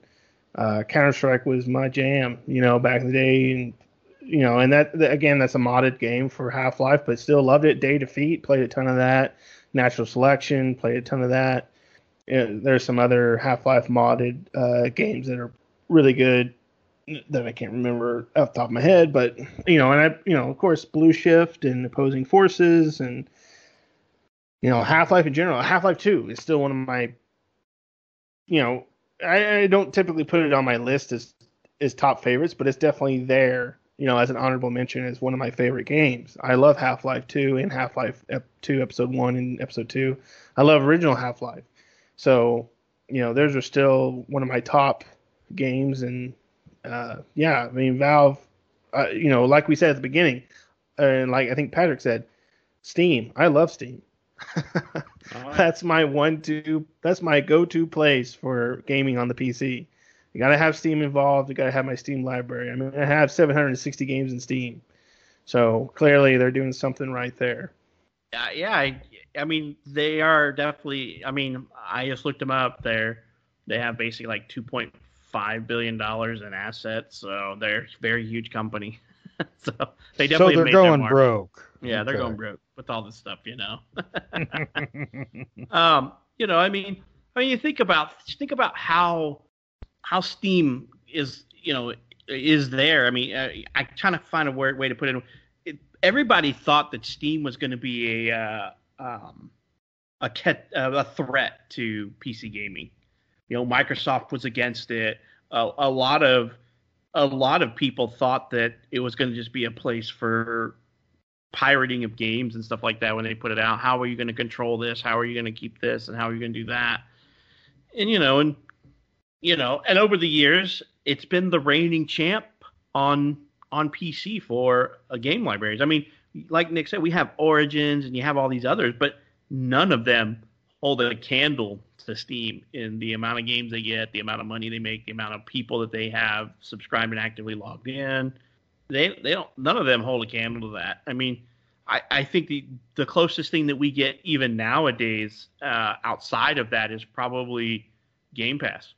uh, Counter Strike was my jam, you know, back in the day. And, you know, and that, again, that's a modded game for Half Life, but still loved it. Day Defeat, played a ton of that. Natural Selection, played a ton of that. There's some other Half-Life modded uh, games that are really good that I can't remember off the top of my head, but you know, and I, you know, of course, Blue Shift and Opposing Forces, and you know, Half-Life in general. Half-Life Two is still one of my, you know, I, I don't typically put it on my list as as top favorites, but it's definitely there. You know, as an honorable mention as one of my favorite games. I love Half-Life Two and Half-Life Ep- Two, Episode One and Episode Two. I love original Half-Life. So, you know, those are still one of my top games. And uh, yeah, I mean, Valve, uh, you know, like we said at the beginning, and like I think Patrick said, Steam. I love Steam. that's my one two. that's my go-to place for gaming on the PC. You gotta have Steam involved. You gotta have my Steam library. I mean, I have 760 games in Steam, so clearly they're doing something right there. Uh, yeah, I, I mean, they are definitely. I mean, I just looked them up. They're they have basically like 2.5 billion dollars in assets, so they're a very huge company. so they definitely so they're going broke. Yeah, they're going broke with all this stuff, you know. um, you know, I mean, I mean, you think about think about how how Steam is, you know, is there. I mean, uh, I trying to find a word way to put it. it everybody thought that Steam was going to be a uh, um, a ket, uh, a threat to PC gaming. You know, Microsoft was against it. A, a lot of a lot of people thought that it was going to just be a place for pirating of games and stuff like that when they put it out. How are you going to control this? How are you going to keep this? And how are you going to do that? And you know, and you know, and over the years, it's been the reigning champ on on PC for game libraries. I mean, like Nick said, we have Origins and you have all these others, but none of them hold a candle to Steam in the amount of games they get, the amount of money they make, the amount of people that they have subscribed and actively logged in. They they don't none of them hold a candle to that. I mean, I, I think the the closest thing that we get even nowadays uh, outside of that is probably Game Pass.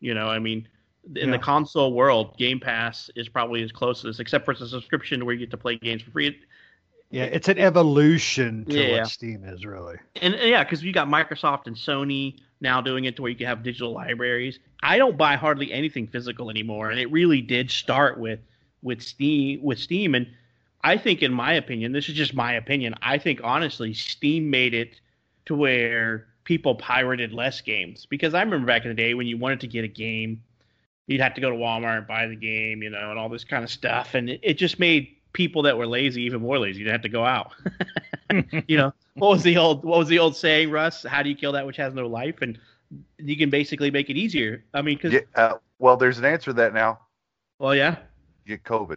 You know, I mean, in the console world, Game Pass is probably as close as, except for it's a subscription where you get to play games for free. Yeah, it's an evolution to Yeah. what Steam is really. And, and yeah, because you got Microsoft and Sony now doing it to where you can have digital libraries. I don't buy hardly anything physical anymore, and it really did start with with Steam with Steam. And I think, in my opinion, this is just my opinion. I think honestly, Steam made it to where people pirated less games because I remember back in the day when you wanted to get a game, you'd have to go to Walmart and buy the game, you know, and all this kind of stuff, and it, it just made people that were lazy even more lazy. You didn't have to go out. you know, what was the old what was the old saying, Russ? How do you kill that which has no life? And you can basically make it easier. I mean, because Yeah, uh, well, there's an answer to that now. well, yeah, Get COVID.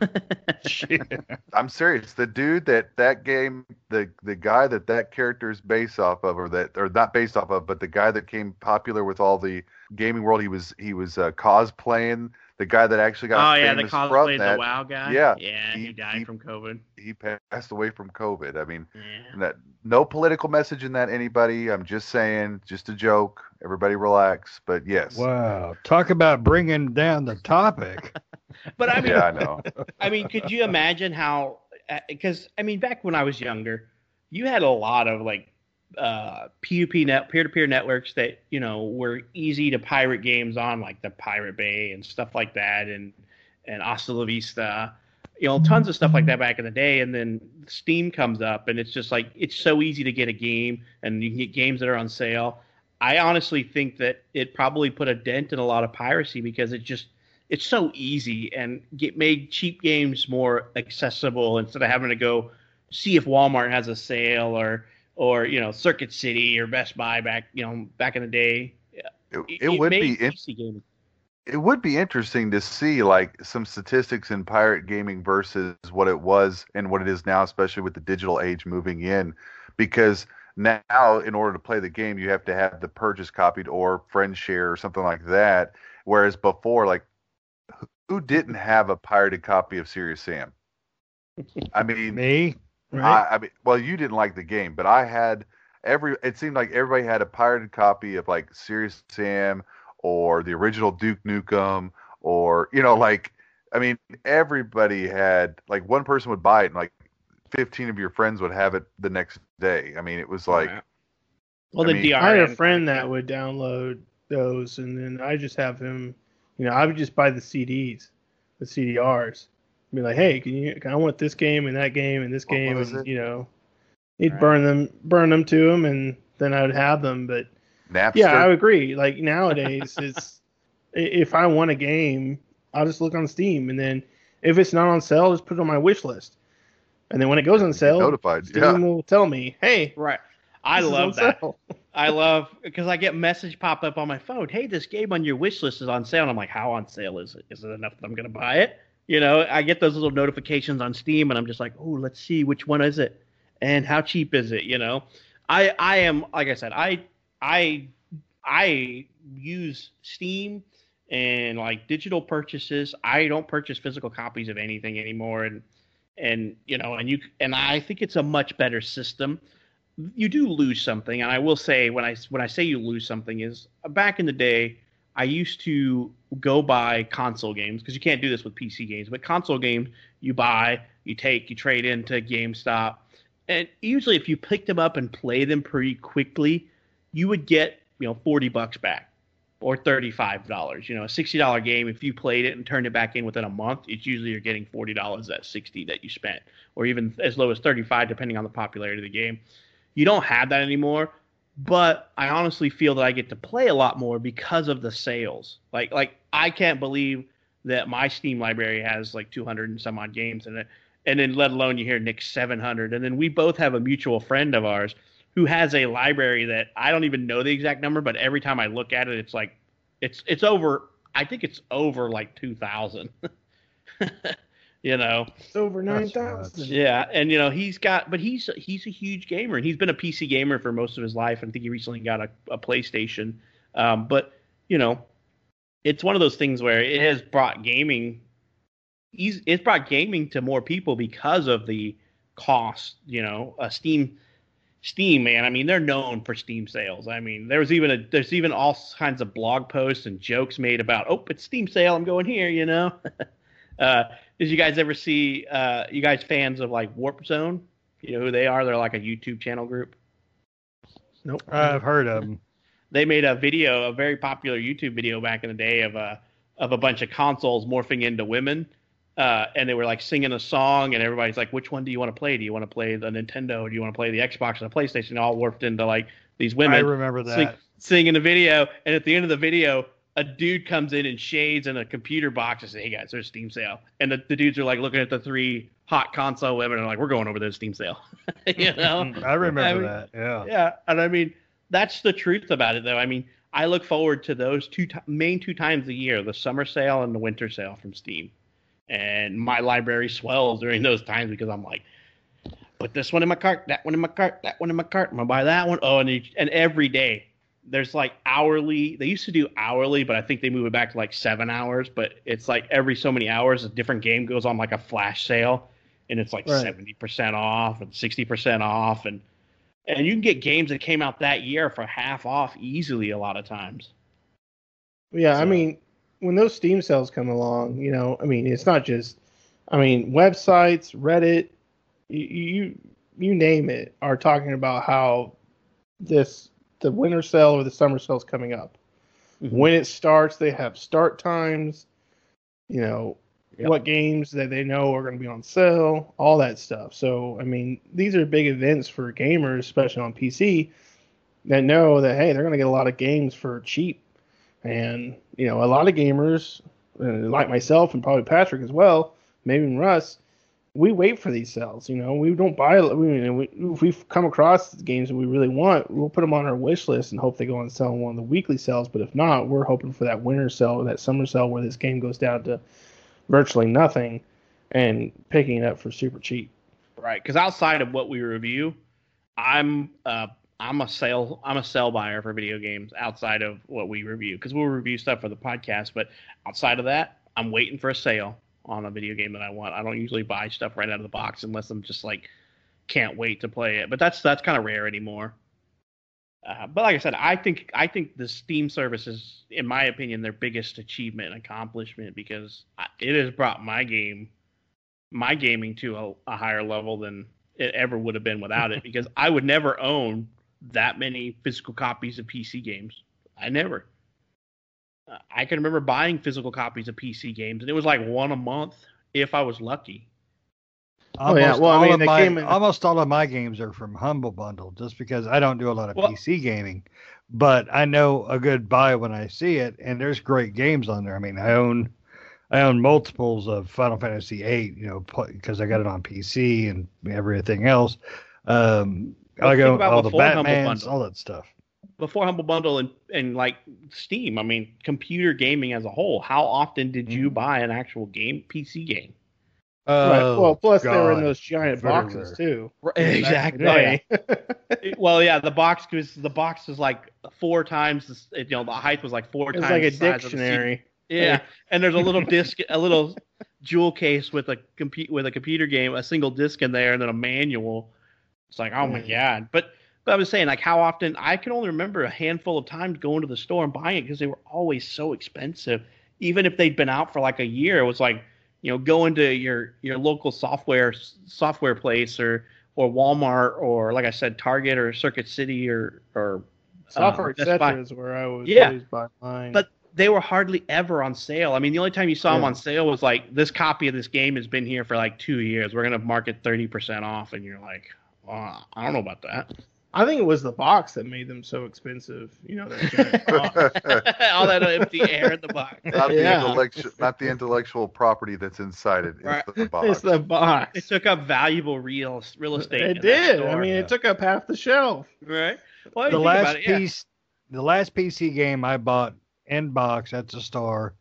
I'm serious. The dude that that game, the the guy that that character is based off of, or that or not based off of, but the guy that came popular with all the gaming world. He was he was uh, cosplaying. The guy that actually got oh yeah, the famous from cosplay that. the WoW guy. Yeah, yeah, he, he- died he- from COVID. He passed away from COVID. I mean, Yeah. that no political message in that. Anybody? I'm just saying, just a joke. Everybody relax. But yes, Wow. Talk about bringing down the topic. But I mean, yeah, I know. I mean, could you imagine how? Uh, because I mean, back when I was younger, you had a lot of like uh, P2P net peer-to-peer networks that you know were easy to pirate games on, like the Pirate Bay and stuff like that, and and Hasta La Vista, you know, tons of stuff like that back in the day. And then Steam comes up, and it's just like it's so easy to get a game, and you can get games that are on sale. I honestly think that it probably put a dent in a lot of piracy because it just it's so easy and get made cheap games more accessible instead of having to go see if Walmart has a sale or or you know Circuit City or Best Buy back you know back in the day. It, it would be made in, gaming. it would be interesting to see like some statistics in pirate gaming versus what it was and what it is now, especially with the digital age moving in, because now in order to play the game you have to have the purchase copied or friend share or something like that. Whereas before, like who- who didn't have a pirated copy of Serious Sam? I mean, Me? Right? I, I mean, well, you didn't like the game, but I had every. It seemed like everybody had a pirated copy of like Serious Sam or the original Duke Nukem, or you know, like I mean, everybody had like one person would buy it, and like fifteen of your friends would have it the next day. I mean, it was like well, I the mean- DRM. I had a friend that would download those, and then I just have him. You know, I would just buy the CDs, the CDRs. Be like, hey, can you? I want this game and that game and this What game, and it? you know, he'd Right. burn them, burn them to him, and then I would have them. But Napster. yeah, I would agree. Like nowadays, it's if I want a game, I'll just look on Steam, and then if it's not on sale, just put it on my wish list. And then when it goes on sale, notified. Steam Yeah, will tell me, hey, Right. I this is love that. sale. I love because I get message pop up on my phone. Hey, this game on your wish list is on sale. And I'm like, how on sale is it? Is it enough that I'm going to buy it? You know, I get those little notifications on Steam, and I'm just like, oh, let's see which one is it, and how cheap is it? You know, I I am like I said, I I I use Steam and like digital purchases. I don't purchase physical copies of anything anymore, and and you know, and you and I think it's a much better system you do lose something and i will say when i when i say you lose something is back in the day i used to go buy console games because you can't do this with pc games but console games you buy you take you trade into gamestop and usually if you picked them up and play them pretty quickly you would get you know 40 bucks back or $35 you know a $60 game if you played it and turned it back in within a month it's usually you're getting $40 at 60 that you spent or even as low as 35 depending on the popularity of the game. You don't have that anymore but i honestly feel that i get to play a lot more because of the sales. Like like i can't believe that my steam library has like 200 and some odd games in it and then let alone you hear nick's 700 and then we both have a mutual friend of ours who has a library that i don't even know the exact number but every time i look at it it's like it's it's over i think it's over like 2000 you know It's over nine That's nuts. thousand. yeah, and you know he's got, but he's he's a huge gamer, and he's been a PC gamer for most of his life. And I think he recently got a, a PlayStation. Um, but you know, it's one of those things where it has brought gaming. He's, it's brought gaming to more people because of the cost. You know, uh, Steam, Steam, man. I mean, they're known for Steam sales. I mean, there's even a there's even all kinds of blog posts and jokes made about, oh, it's Steam sale. I'm going here. You know. uh, did you guys ever see uh you guys fans of like Warp Zone? You know who they are? They're like a YouTube channel group. Nope. I've heard of them. They made a video, a very popular YouTube video back in the day of a of a bunch of consoles morphing into women. Uh, and they were like singing a song, and everybody's like, "Which one do you want to play? Do you want to play the Nintendo? Or do you want to play the Xbox or the PlayStation?" All warped into like these women. I women remember sing, that. singing the video, and at the end of the video, a dude comes in in shades and a computer box and says, "Hey guys, there's a Steam sale," and the, the dudes are like looking at the three hot console women and like, "We're going over to the Steam sale," you mm-hmm. know? I remember I mean- that. Yeah. yeah, and I mean that's the truth about it, though. I mean, I look forward to those two ti main two times a year: the summer sale and the winter sale from Steam. and my library swells during those times because I'm like, put this one in my cart, that one in my cart, that one in my cart. I'm gonna buy that one. Oh, and each, and every day there's like hourly. They used to do hourly, but I think they move it back to like seven hours. But it's like every so many hours, a different game goes on like a flash sale, and it's like Right. seventy percent off and sixty percent off, and and you can get games that came out that year for half off easily a lot of times. Yeah, I mean, when those Steam sales come along, you know, I mean, it's not just, I mean, websites, Reddit, you you, you name it, are talking about how this the winter sale or the summer sale is coming up. Mm-hmm. When it starts, they have start times, you know, Yep. what games that they know are going to be on sale, all that stuff. So, I mean, these are big events for gamers, especially on PC, that know that hey, they're going to get a lot of games for cheap. And you know, a lot of gamers, uh, like myself and probably Patrick as well, maybe Russ, we wait for these sales. You know, we don't buy. We, we, if we come across games that we really want, we'll put them on our wish list and hope they go on sale in one of the weekly sales. But if not, we're hoping for that winter sale or that summer sale where this game goes down to virtually nothing, and picking it up for super cheap. Right, because outside of what we review, I'm uh I'm a sale I'm a sell buyer for video games outside of what we review because we'll review stuff for the podcast, but outside of that, I'm waiting for a sale on a video game that I want. I don't usually buy stuff right out of the box unless I'm just like can't wait to play it. But that's that's kind of rare anymore. Uh, but like I said, I think I think the Steam service is, in my opinion, their biggest achievement and accomplishment because it has brought my game my gaming to a, a higher level than it ever would have been without it because I would never own that many physical copies of PC games. I never. I can remember buying physical copies of PC games, and it was like one a month if I was lucky. Oh, yeah. Almost Well, I all mean, of they my, came in- almost all of my games are from Humble Bundle, just because I don't do a lot of Well- PC gaming. But I know a good buy when I see it, and there's great games on there. I mean, I own I own multiples of Final Fantasy VIII, you know, because I got it on PC and everything else. Um, Well, I go all the before Humble Batmans, all that stuff. Before Humble Bundle and, and like Steam, I mean, computer gaming as a whole, how often did you Mhm. buy an actual game, PC game? right. Oh, Well, plus they were in those giant Very boxes rare. too. Exactly. Oh, yeah. well, yeah, the box was the box is like four times. You know, the height was like four It was times like a the size the dictionary. Yeah, and there's a little disc, a little jewel case with a compute with a computer game, a single disc in there, and then a manual. It's like, oh my Mm. god! But but I was saying, like, how often I can only remember a handful of times going to the store and buying it because they were always so expensive. Even if they'd been out for like a year, it was like, you know, going to your your local software software place or or Walmart or like I said, Target or Circuit City or or Software uh, Best Buy. is where I was Yeah. always buy mine. But they were hardly ever on sale. I mean, the only time you saw them on sale was like this copy of this game has been here for like two years. We're gonna mark it thirty percent off, and you're like, uh, I don't know about that. I think it was the box that made them so expensive. You know, that. All that empty air in the box. not the Yeah. intellectual, not the intellectual property that's inside it. It's Right. the box. It's the box. It took up valuable real real estate. It did. I mean, Yeah. it took up half the shelf. right? Well, the last about it, yeah. piece the last PC game I bought in box at the store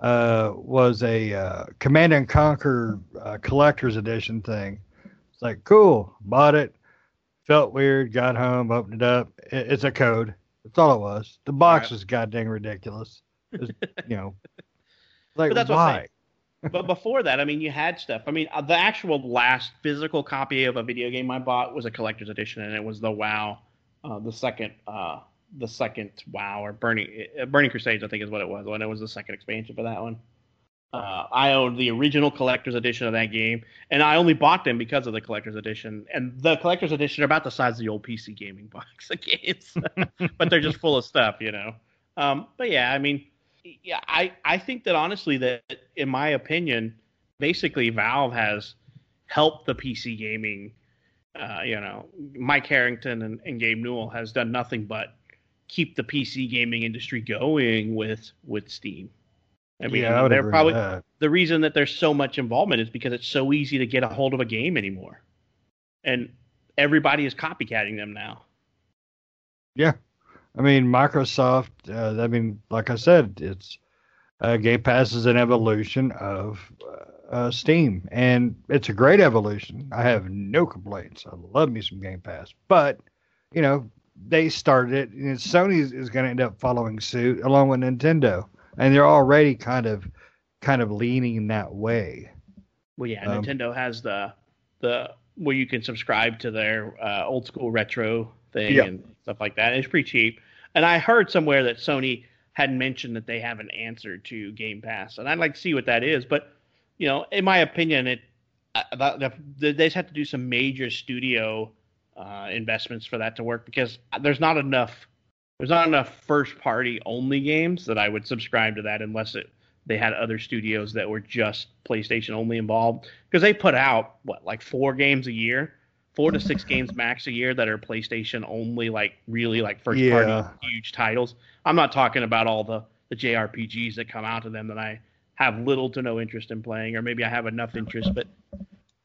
uh, was a uh, Command and Conquer uh, collector's edition thing. It's like cool, bought it. Felt weird, got home, opened it up. It, it's a code. That's all it was. The box Right. was goddamn ridiculous. Was, you know, like But that's why? but before that, I mean, you had stuff. I mean, uh, the actual last physical copy of a video game I bought was a collector's edition, and it was the WoW, uh, the second, uh, the second WoW or Burning uh, Burning Crusades, I think is what it was. When it was the second expansion for that one. Uh, I owned the original collector's edition of that game, and I only bought them because of the collector's edition. And the collector's edition are about the size of the old PC gaming box of games, but they're just full of stuff, you know. Um, but yeah, I mean, yeah, I I think that honestly, that in my opinion, basically Valve has helped the PC gaming. Uh, you know, Mike Harrington and, and Gabe Newell has done nothing but keep the PC gaming industry going with with Steam. I mean, yeah, I they're probably that. the reason that there's so much involvement is because it's so easy to get a hold of a game anymore, and everybody is copycatting them now. Yeah, I mean, Microsoft. Uh, I mean, like I said, it's uh, Game Pass is an evolution of uh, Steam, and it's a great evolution. I have no complaints. I love me some Game Pass, but you know they started it, and Sony is going to end up following suit along with Nintendo, and they're already kind of kind of leaning that way. Well, yeah, Um, Nintendo has the the where you can subscribe to their uh, old school retro thing Yeah. and stuff like that. It's pretty cheap. And I heard somewhere that Sony had mentioned that they have an answer to Game Pass, and I'd like to see what that is. But you know, in my opinion, it uh, the, the, they just have to do some major studio uh, investments for that to work because there's not enough there's not enough first party only games that I would subscribe to that unless it they had other studios that were just PlayStation only involved because they put out what like four games a year, four to six games max a year that are PlayStation only, like really like first Yeah. party huge titles. I'm not talking about all the the JRPGs that come out to them that I have little to no interest in playing, or maybe I have enough interest, but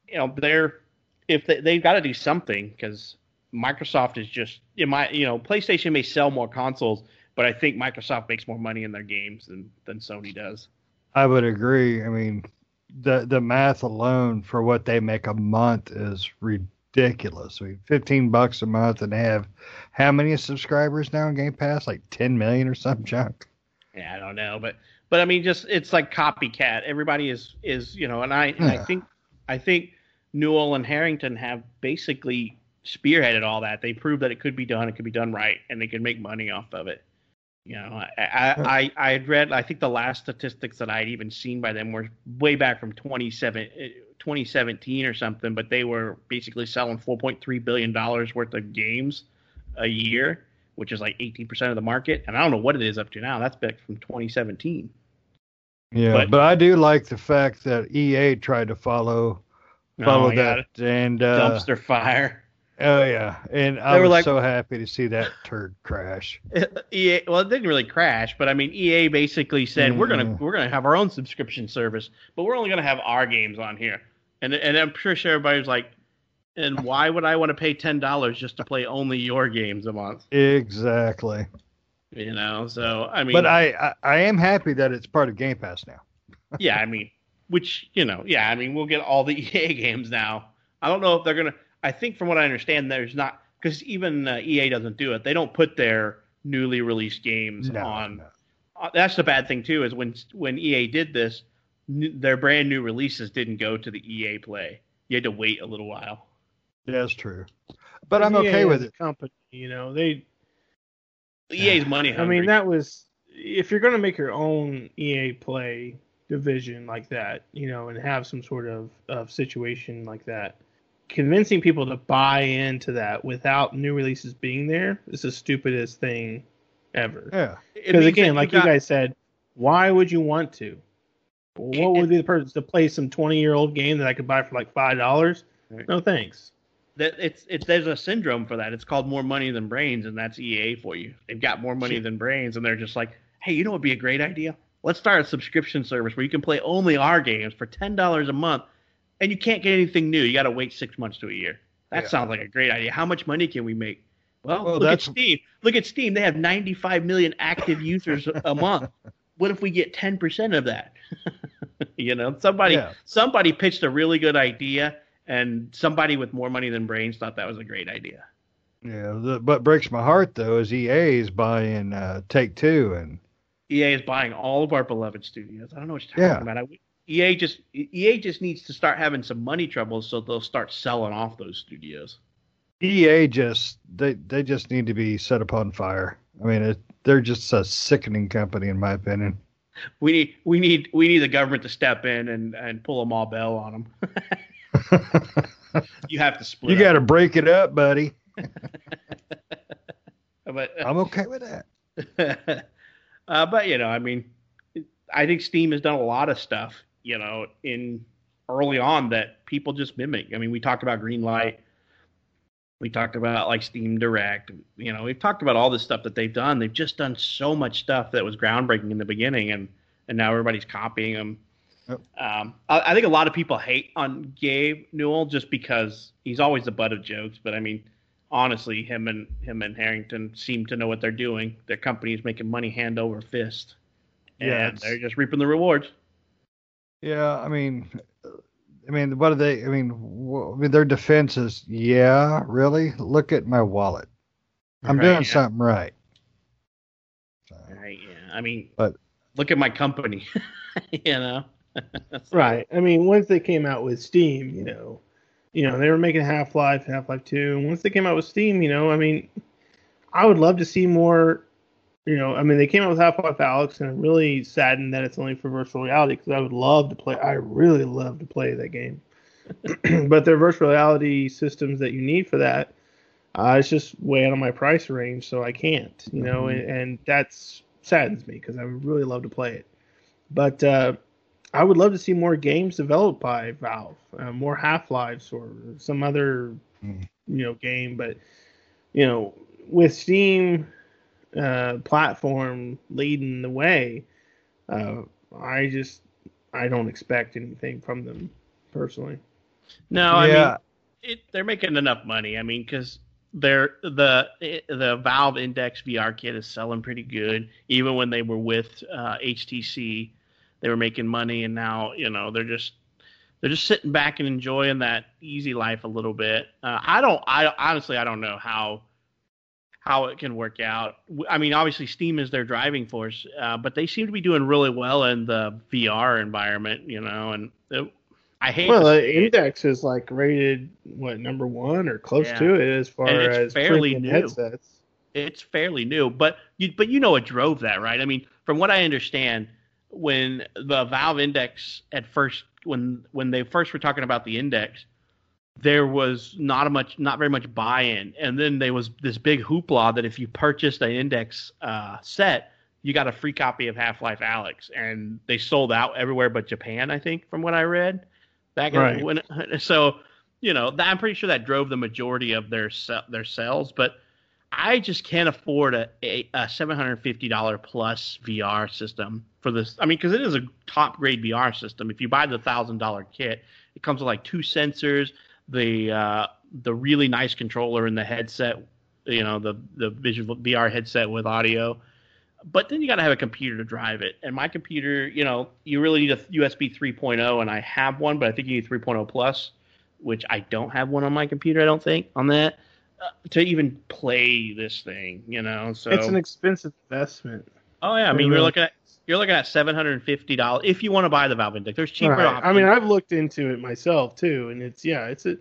you know they're if they, they've got to do something because Microsoft is just in my you know PlayStation may sell more consoles, but I think Microsoft makes more money in their games than than Sony does. I would agree. I mean, the the math alone for what they make a month is ridiculous. I mean, fifteen bucks a month, and they have how many subscribers now in Game Pass? Like ten million or some junk. Yeah, I don't know, but but I mean, just it's like copycat. Everybody is is you know, and I and I think I think Newell and Harrington have basically spearheaded all that. They proved that it could be done, it could be done right, and they could make money off of it. You know, I I, I, I had read. I think the last statistics that I'd even seen by them were way back from 27, eh, 2017 or something. But they were basically selling 4.3 billion dollars worth of games a year, which is like 18 percent of the market. And I don't know what it is up to now. That's back from 2017. Yeah, But- but, I do like the fact that EA tried to follow follow Oh, that, and uh, dumpster fire. Oh yeah, and I was like- so happy to see that turd crash. EA, well, it didn't really crash, but I mean, EA basically said we're gonna Mm. we're gonna have our own subscription service, but we're only gonna have our games on here. And and I'm pretty sure everybody was like, and why would I want to pay ten dollars just to play only your games a month? Exactly. You know, so I mean, But I, I I am happy that it's part of Game Pass now. yeah, I mean, which you know, yeah, I mean, we'll get all the EA games now. I don't know if they're gonna. I think from what I understand, there's not because even uh, EA doesn't do it. They don't put their newly released games No, on. no. Uh, that's the bad thing too is when when EA did this, n- their brand new releases didn't go to the EA Play. You had to wait a little while. That's true. But I'm EA okay with it. Company, you know, they. EA's money I mean, that was if you're going to make your own EA Play division like that, you know, and have some sort of, of situation like that, convincing people to buy into that without new releases being there is the stupidest thing ever. Yeah. Because means that again, like you got- guys said, why would you want to? What would be the purpose to play some 20 year old game that I could buy for like five dollars? No thanks. that it's it's there's a syndrome for that. It's called more money than brains, and that's EA for you. They've got more money than brains, and they're just like, hey, you know what'd be a great idea? Let's start a subscription service where you can play only our games for ten dollars a month, and you can't get anything new. You got to wait six months to a year. That Yeah. sounds like a great idea. How much money can we make? Well, Well, look at Steam. Look at Steam. They have 95 million active users a month. What if we get 10% of that? you know, somebody Yeah. somebody pitched a really good idea and somebody with more money than brains thought that was a great idea. Yeah. The, what breaks my heart though is EA is buying uh, Take Two, and EA is buying all of our beloved studios. I don't know what you're talking Yeah. about. I, EA just EA just needs to start having some money troubles so they'll start selling off those studios. EA just they they just need to be set upon fire. I mean, it, they're just a sickening company in my opinion. We need we need we need the government to step in and and pull a Ma Bell on them. you have to split. you got to break it up, buddy. But I'm okay with that. uh, but you know, I mean, I think Steam has done a lot of stuff, you know, in early on that people just mimic. I mean, we talked about Greenlight. We talked about like Steam Direct. You know, we've talked about all this stuff that they've done. They've just done so much stuff that was groundbreaking in the beginning, and and now everybody's copying them. Um, I, I think a lot of people hate on Gabe Newell just because he's always the butt of jokes. But I mean, honestly, him and him and Harrington seem to know what they're doing. Their company is making money hand over fist, and Yeah, they're just reaping the rewards. Yeah, I mean, I mean, what are they? I mean, wh- I mean, their defense is, yeah, really. Look at my wallet. I'm Right, doing yeah. something right. So, Right. Yeah. I mean, But- look at my company. you know. Right. I mean, once they came out with Steam, you know, you know, they were making Half Life, Half Life Two, and once they came out with Steam, you know, I mean, I would love to see more. You know, I mean, they came out with Half Life Alyx, and I'm really saddened that it's only for virtual reality because I would love to play. I really love to play that game, but their virtual reality systems that you need for that, uh, it's just way out of my price range, so I can't. You know, Mhm. and, and that's saddens me because I would really love to play it, but. uh I would love to see more games developed by Valve, uh, more Half Lives or some other, Mm. you know, game. But you know, with Steam uh, platform leading the way, uh, I just I don't expect anything from them personally. No, I yeah, mean, it, they're making enough money. I mean, because they're the the Valve Index VR kit is selling pretty good. Even when they were with uh, HTC, they were making money, and now you know they're just they're just sitting back and enjoying that easy life a little bit. Uh, I don't. I honestly, I don't know how how it can work out. I mean, obviously, Steam is their driving force, uh, but they seem to be doing really well in the VR environment. You know, and it, I hate. Well, the. Index is like rated what number one or close Yeah. to it as far as fairly new. headsets. it's fairly new, but you but you know what drove that, right? I mean, from what I understand, when the Valve Index at first when when they first were talking about the index, there was not a much not very much buy-in, and then there was this big hoopla that if you purchased an index uh, set, you got a free copy of Half-Life Alyx, and they sold out everywhere but Japan, I think, from what I read back in Right. when so you know that, I'm pretty sure that drove the majority of their their sales, but I just can't afford a, a, a seven hundred fifty dollar plus VR system for this. I mean, because it is a top grade VR system. If you buy the thousand dollar kit, it comes with like two sensors, the uh, the really nice controller and the headset. You know, the the visual VR headset with audio. But then you got to have a computer to drive it. And my computer, you know, you really need a USB 3.0, and I have one, but I think you need 3.0 plus, which I don't have one on my computer. I don't think on that uh, to even play this thing, you know. So It's an expensive investment. oh yeah, I mean you're looking at you're looking at seven hundred and fifty dollars if you want to buy the Valve Index. There's cheaper Right. options. I mean, I've looked into it myself too, and it's yeah, it's a,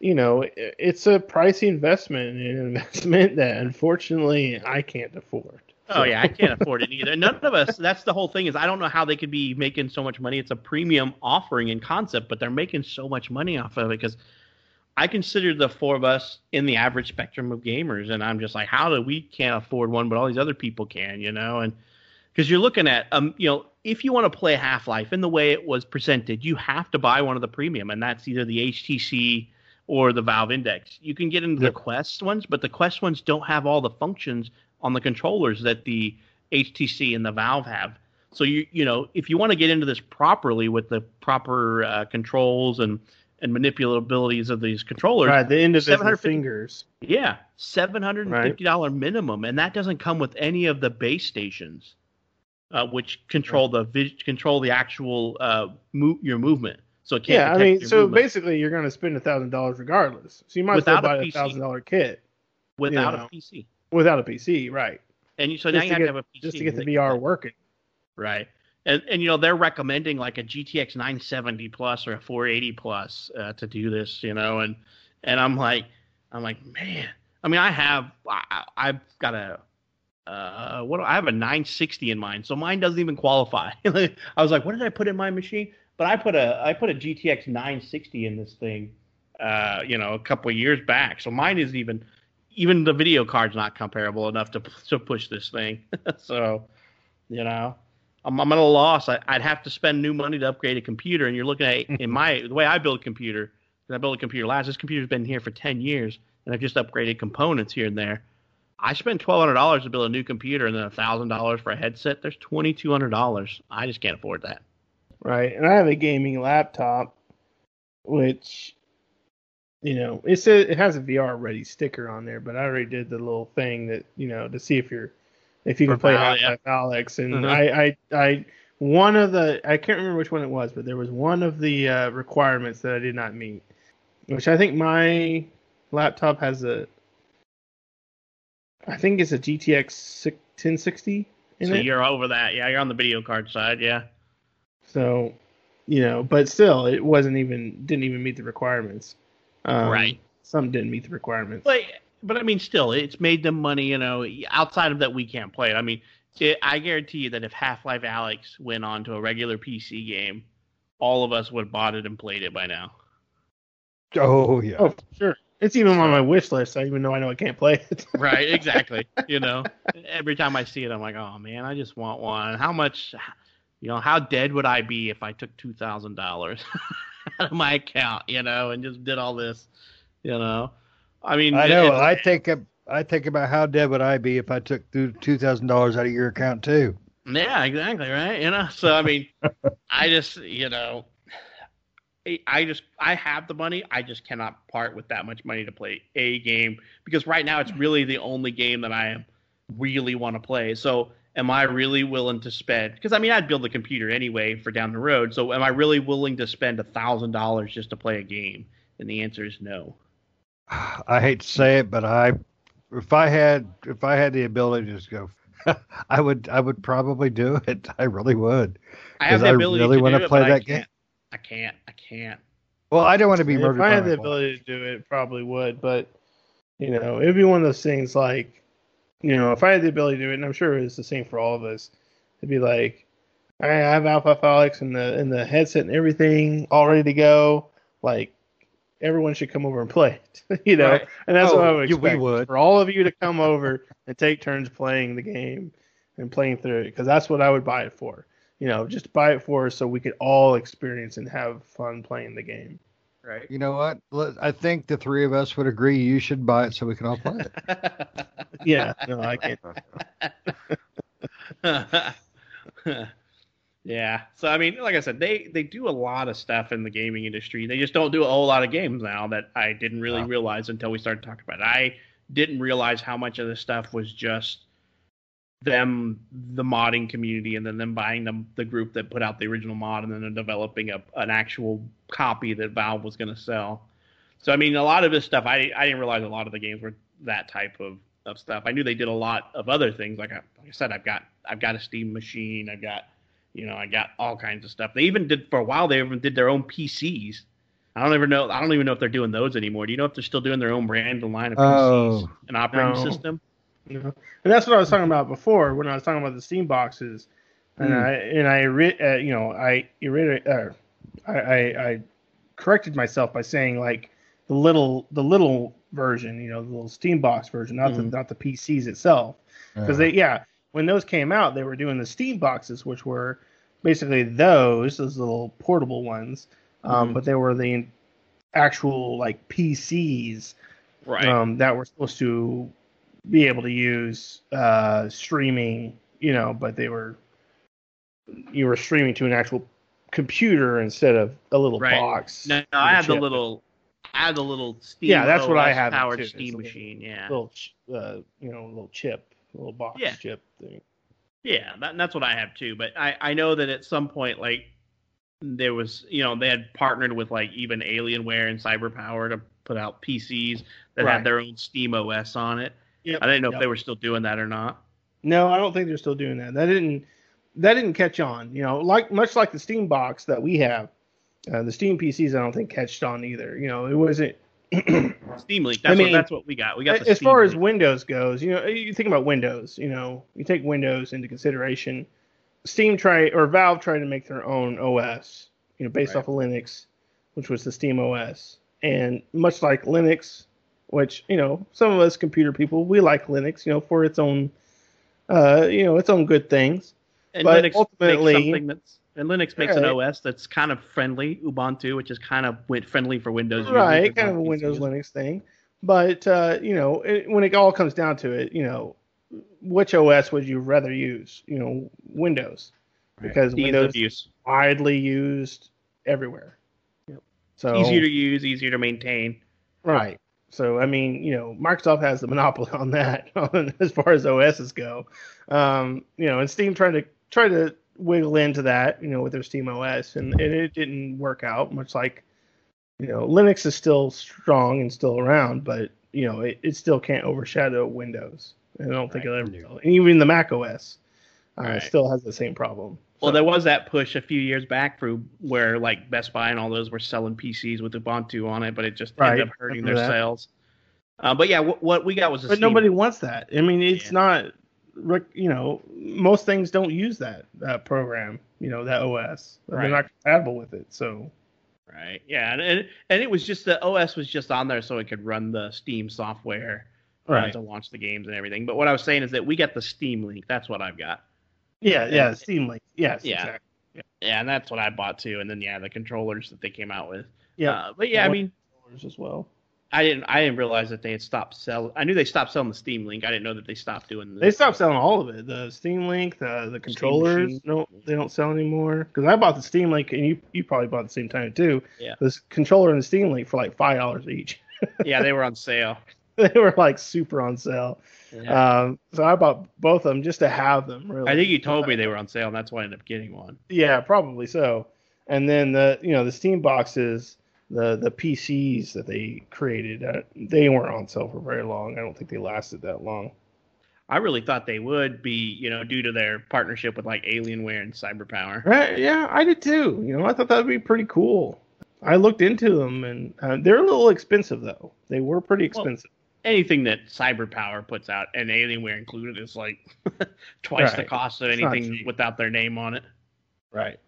you know, it's a pricey investment, an investment that unfortunately I can't afford. Oh yeah, I can't afford it either. None of us. That's the whole thing. Is I don't know how they could be making so much money. It's a premium offering in concept, but they're making so much money off of it because I consider the four of us in the average spectrum of gamers, and I'm just like, how do we can't afford one, but all these other people can, you know? And because you're looking at, um, you know, if you want to play Half Life in the way it was presented, you have to buy one of the premium, and that's either the HTC or the Valve Index. You can get into Yep. the Quest ones, but the Quest ones don't have all the functions on the controllers that the HTC and the Valve have. So you you know if you want to get into this properly with the proper uh, controls and and manipulabilities of these controllers, Right, the individual 750 fingers. yeah, seven hundred and fifty dollar minimum, and that doesn't come with any of the base stations, uh, which control the vis- control the actual uh, mo- your movement. So it can't Yeah, I mean, so movement basically you're going to spend a thousand dollars regardless. So you might as Without well buy a thousand dollar kit without know, a PC, without a PC, right? and you, so Just now you have get- to have a PC Just to get the VR working. right? And and you know they're recommending like a GTX 970 plus or a 480 plus uh, to do this, you know, and and I'm like I'm like man, I mean I have I, I've got a uh what I have a 960 in mine, so mine doesn't even qualify. I was like, what did I put in my machine? But I put a I put a GTX 960 in this thing, uh, you know, a couple of years back, so mine isn't even even the video card's not comparable enough to to push this thing. so, you know, I'm, I'm at a loss. I, I'd have to spend new money to upgrade a computer, and you're looking at in my the way I build a computer. I built a computer last. This computer's been here for ten years, and I've just upgraded components here and there. I spent twelve hundred dollars to build a new computer, and then thousand dollars for a headset. There's twenty two hundred dollars. I just can't afford that. Right. And I have a gaming laptop, which, you know, it says it has a VR ready sticker on there, but I already did the little thing that, you know, to see if you're, if you For can play Val, Half-Life Alyx. And Mhm. I, I, I, one of the, I can't remember which one it was, but there was one of the uh, requirements that I did not meet, which I think my laptop has a, I think it's a GTX 1060 in So it. you're over that. Yeah, you're on the video card side. Yeah. So, you know, but still, it wasn't even didn't even meet the requirements. Um, Right. Some didn't meet the requirements. But but I mean, still, it's made them money. You know, outside of that, we can't play it. I mean, it, I guarantee you that if Half Life Alyx went on to a regular PC game, all of us would have bought it and played it by now. Oh yeah. oh, sure. It's even on my wish list. I even though I know I can't play it. Right, exactly. you know, every time I see it, I'm like, oh man, I just want one. How much, you know, how dead would I be if I took two thousand dollars out of my account, you know, and just did all this, you know? I mean, I know. it- I think I think about how dead would I be if I took two thousand dollars out of your account too. Yeah, exactly, right? You know, so I mean, I just, you know, I- I just, I have the money. I just cannot part with that much money to play a game because right now it's really the only game that I am really want to play. So, am I really willing to spend? Because I mean, I'd build a computer anyway for down the road. So, am I really willing to spend a thousand dollars just to play a game? And the answer is no. I hate to say it, but I, if I had, if I had the ability to just go, I would, I would probably do it. I really would. I have the I really to wanna it, play that game. Can't. I can't. I can't. Well, I don't want to be if murdered. I by had the ability to do it, probably would. But you know, it'd be one of those things like, you know, if I had the ability to do it, and I'm sure it's the same for all of us, it'd be like, all right, I have Alpha Alyx and the and the headset and everything all ready to go. Like everyone should come over and play it, you know. Right. And that's what I Oh, would yeah, we would. for all of you to come over and take turns playing the game and playing through it because that's what I would buy it for. You know, just buy it for us so we could all experience and have fun playing the game. Right. You know what? Let- I think the three of us would agree you should buy it so we can all play it. Yeah, no, I can't. yeah. So I mean, like I said, they they do a lot of stuff in the gaming industry. They just don't do a whole lot of games now that I didn't really Wow. realize until we started talking about it. I didn't realize how much of this stuff was just them, the modding community, and then them buying them the group that put out the original mod, and then they're developing a, an actual copy that Valve was going to sell. So I mean, a lot of this stuff, I I didn't realize a lot of the games were that type of of stuff. I knew they did a lot of other things. Like I, like I said, I've got I've got a Steam machine. I've got you know I got all kinds of stuff. They even did for a while. They even did their own PCs. I don't even know. I don't even know if they're doing those anymore. Do you know if they're still doing their own brand and line of PCs Oh. and operating No. system? You know? And that's what I was talking about before when I was talking about the Steam boxes, and Hmm. I and I re, uh, you know I irrit- uh, I, I I corrected myself by saying like the little the little version, you know, the little Steam box version, not Mhm. the not the PCs itself, because they yeah when those came out they were doing the Steam boxes, which were basically those those little portable ones, um, Mhm. but they were the actual like PCs Right. um, that were supposed to be able to use uh, streaming, you know, but they were you were streaming to an actual computer instead of a little Right. box. no, no, I had the little. I had the little Steam. Yeah, that's what I have Powered Steam little- machine. Yeah. little, uh, you know, little chip, little box Yeah. chip thing. Yeah, that, that's what I have too. But I, I know that at some point, like, there was, you know, they had partnered with like even Alienware and CyberPower to put out PCs that Right. had their own Steam OS on it. Yep. I didn't know Yep. if they were still doing that or not. No, I don't think they're still doing that. That didn't that didn't catch on. You know, like much like the Steam box that we have, uh, the Steam PCs. I don't think catched on either. You know, it wasn't. Steam Link. I mean, what that's what we got. We got the as Steam far as. Windows goes, you know, you think about Windows. You know, you take Windows into consideration. Steam tried or Valve tried to make their own OS, you know, based Right. off of Linux, which was the Steam OS. And much like Linux, which you know, some of us computer people we like Linux, you know, for its own, uh, you know, its own good things. and but Linux ultimately- makes something that's and Linux makes an OS that's kind of friendly, Ubuntu, which is kind of went friendly for Windows. users right, and kind of a Windows users. Linux thing. But uh, you know, it, when it all comes down to it, you know, which OS would you rather use? You know, Windows, Right. because Ease Windows of use. widely used everywhere. Yep. So Easier to use, easier to maintain. right, So I mean, you know, Microsoft has the monopoly on that as far as OSs go. Um, you know, and Steam trying to try to wiggle into that, you know, with their Steam OS, and, and it didn't work out. Much like, you know, Linux is still strong and still around, but you know, it, it still can't overshadow Windows. And I don't think it'll ever. will. And even the Mac OS uh, Right. still has the same problem. Well, there was that push a few years back through where like Best Buy and all those were selling PCs with Ubuntu on it, but it just Right, ended up hurting their that. sales. Uh, but yeah, what, what we got was a but nobody wants that. I mean, it's Yeah. not. You know, most things don't use that that program. You know, that OS. Right. They're not compatible with it. So Right. Yeah, and, and and it was just the OS was just on there so it could run the Steam software uh, Right. to launch the games and everything. But what I was saying is that we got the Steam link. That's what I've got. Yeah, yeah, And- Steam Link. Yes, Yeah. exactly. Yeah, and that's what I bought too. And then yeah, the controllers that they came out with. Yeah, Uh, but yeah, I What- mean, controllers as well. I didn't I didn't realize that they had stopped selling. I knew they stopped selling the Steam link. I didn't know that they stopped doing the. They stopped selling all of it. The Steam Link, the the controllers. No, they don't sell anymore. Because I bought the Steam Link, and you you probably bought the same time too. Yeah. This controller and the Steam Link for like five dollars each. yeah, they were on sale. they were like super on sale. Yeah. Um, so I bought both of them just to have them. Really. I think you told me they were on sale, and that's why I ended up getting one. Yeah, probably so. And then the you know the Steam boxes, the the PCs that they created, uh, they weren't on sale for very long. I don't think they lasted that long. I really thought they would be, you know, due to their partnership with like Alienware and CyberPower. Right? Yeah, I did too. You know, I thought that would be pretty cool. I looked into them, and uh, they're a little expensive though. They were pretty Well, expensive. Anything that CyberPower puts out, and Alienware included, is like twice the cost of anything without their name on it. right.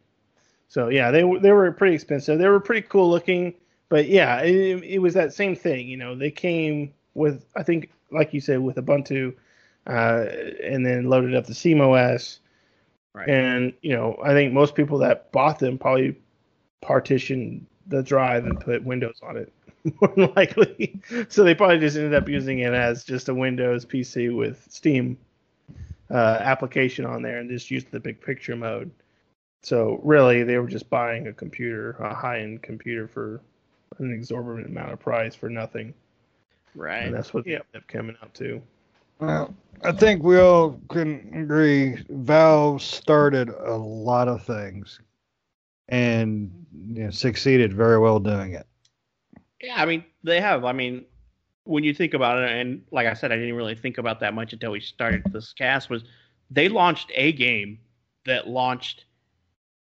So yeah, they were they were pretty expensive. They were pretty cool looking, but yeah, it, it was that same thing. You know, they came with I think, like you said, with Ubuntu, uh, and then loaded up the SteamOS. Right. And you know, I think most people that bought them probably partitioned the drive and put Windows on it, more than likely. So they probably just ended up using it as just a Windows PC with Steam uh, application on there and just used the big picture mode. So really, they were just buying a computer, a high-end computer for an exorbitant amount of price for nothing, Right. and that's what they ended up coming out to. Well, I think we all can agree Valve started a lot of things and you know, succeeded very well doing it. Yeah, I mean, they have. I mean, when you think about it, and like I said, I didn't really think about that much until we started this cast. Was they launched a game that launched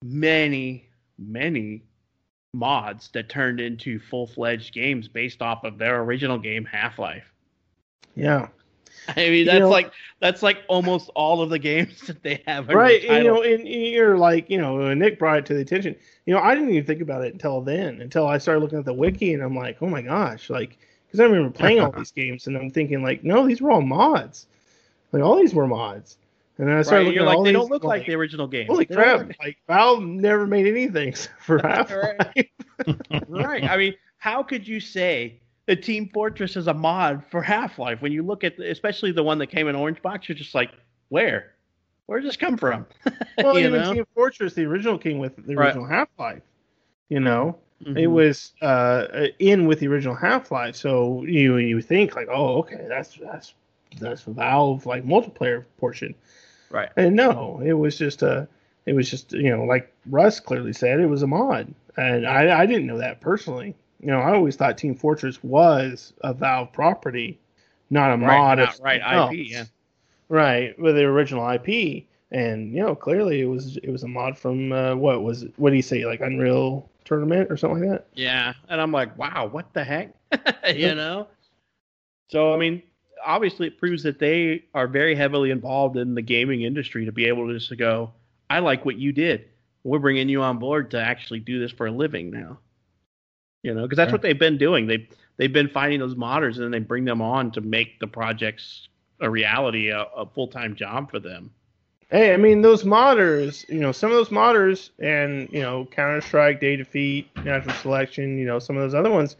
many, many mods that turned into full fledged games based off of their original game, Half Life. Yeah. I mean, You that's know- like that's like almost all of the games that they have. right you know and you're like you know uh, nick brought it to the attention you know i didn't even think about it until then until i started looking at the wiki and i'm like oh my gosh like because i remember playing all these games and i'm thinking like no these were all mods like all these were mods and then i started and looking You're at all like they don't look like like, the original game. holy They don't crap like valve never made anything for half Right. right. I mean, how could you say the Team Fortress is a mod for Half Life when you look at, the, especially the one that came in orange box? You're just like, where? Where does this come from? well you even know? team fortress the original came with the Right. original half-life you know it Mhm. was uh, in with the original Half Life, so you you think like, oh, okay, that's that's that's Valve like multiplayer portion, right. and no, it was just a, it was just you know like Russ clearly said, it was a mod, and I I didn't know that personally. You know, I always thought Team Fortress was a Valve property, not a Right, mod. not- right, something IP, yeah. Right, with the original IP, and you know clearly it was it was a mod from uh, what was it? What do you say like Unreal Tournament or something like that? Yeah. And I'm like, wow, what the heck? you know? So, I mean, obviously it proves that they are very heavily involved in the gaming industry to be able to just go, I like what you did. We're bringing you on board to actually do this for a living now. You know, because that's Yeah. what they've been doing. They they've been finding those modders and then they bring them on to make the projects a reality, a, a full time job for them. Hey, I mean those modders, you know, some of those modders and, you know, Counter Strike, Day Defeat, Natural Selection, you know, some of those other ones.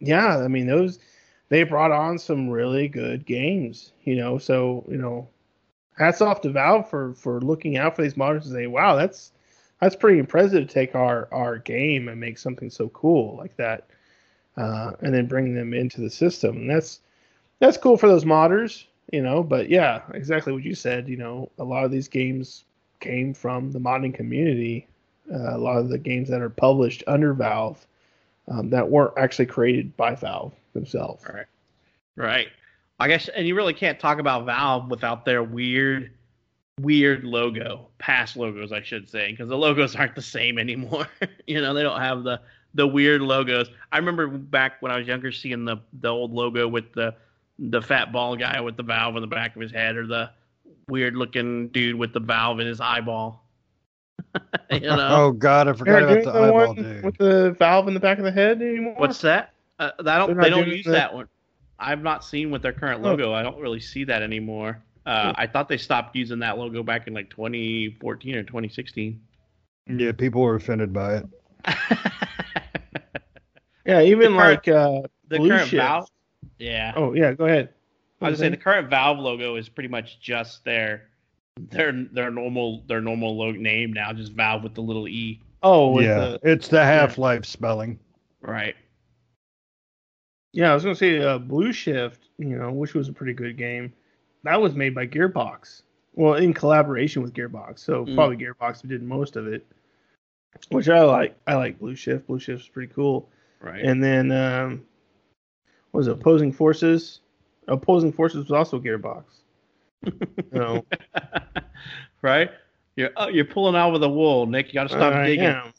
Yeah, I mean those they brought on some really good games, you know, so, you know, hats off to Valve for for looking out for these modders and say, "Wow, that's that's pretty impressive to take our our game and make something so cool like that." uh, and then bring them into the system. And that's that's cool for those modders, you know. But yeah, exactly what you said. You know, a lot of these games came from the modding community. Uh, a lot of the games that are published under Valve um, that weren't actually created by Valve themselves. Right. Right. I guess, and you really can't talk about Valve without their weird, weird logo, past logos, I should say, because the logos aren't the same anymore. you know, they don't have the the weird logos. I remember back when I was younger, seeing the the old logo with the the fat ball guy with the valve in the back of his head, or the weird looking dude with the valve in his eyeball. you know? Oh God, I forgot about the the eyeball one dude. with the valve in the back of the head anymore. What's that? Uh, I don't. They're not They don't use the- that one. I've not seen with their current Oh. logo. I don't really see that anymore. Uh. I thought they stopped using that logo back in like 2014 or 2016. Yeah, people were offended by it. Yeah, even The like uh, the Blue current Shift. Valve. Yeah. Oh yeah, go ahead. I was gonna say the current Valve logo is pretty much just their their their normal their normal logo name now, just Valve with the little e. Oh, yeah, the, it's the Half Life spelling. Right. yeah. I was gonna say uh, Blue Shift, you know, which was a pretty good game. That was made by Gearbox. Well, in collaboration with Gearbox. So Mm. probably Gearbox did most of it, which I like. I like Blue Shift. Blue Shift's pretty cool. Right. And then um, what was it Opposing Forces? Opposing Forces was also Gearbox. know, right. You're uh, you're pulling out with the wool, Nick. You got to stop I digging. am.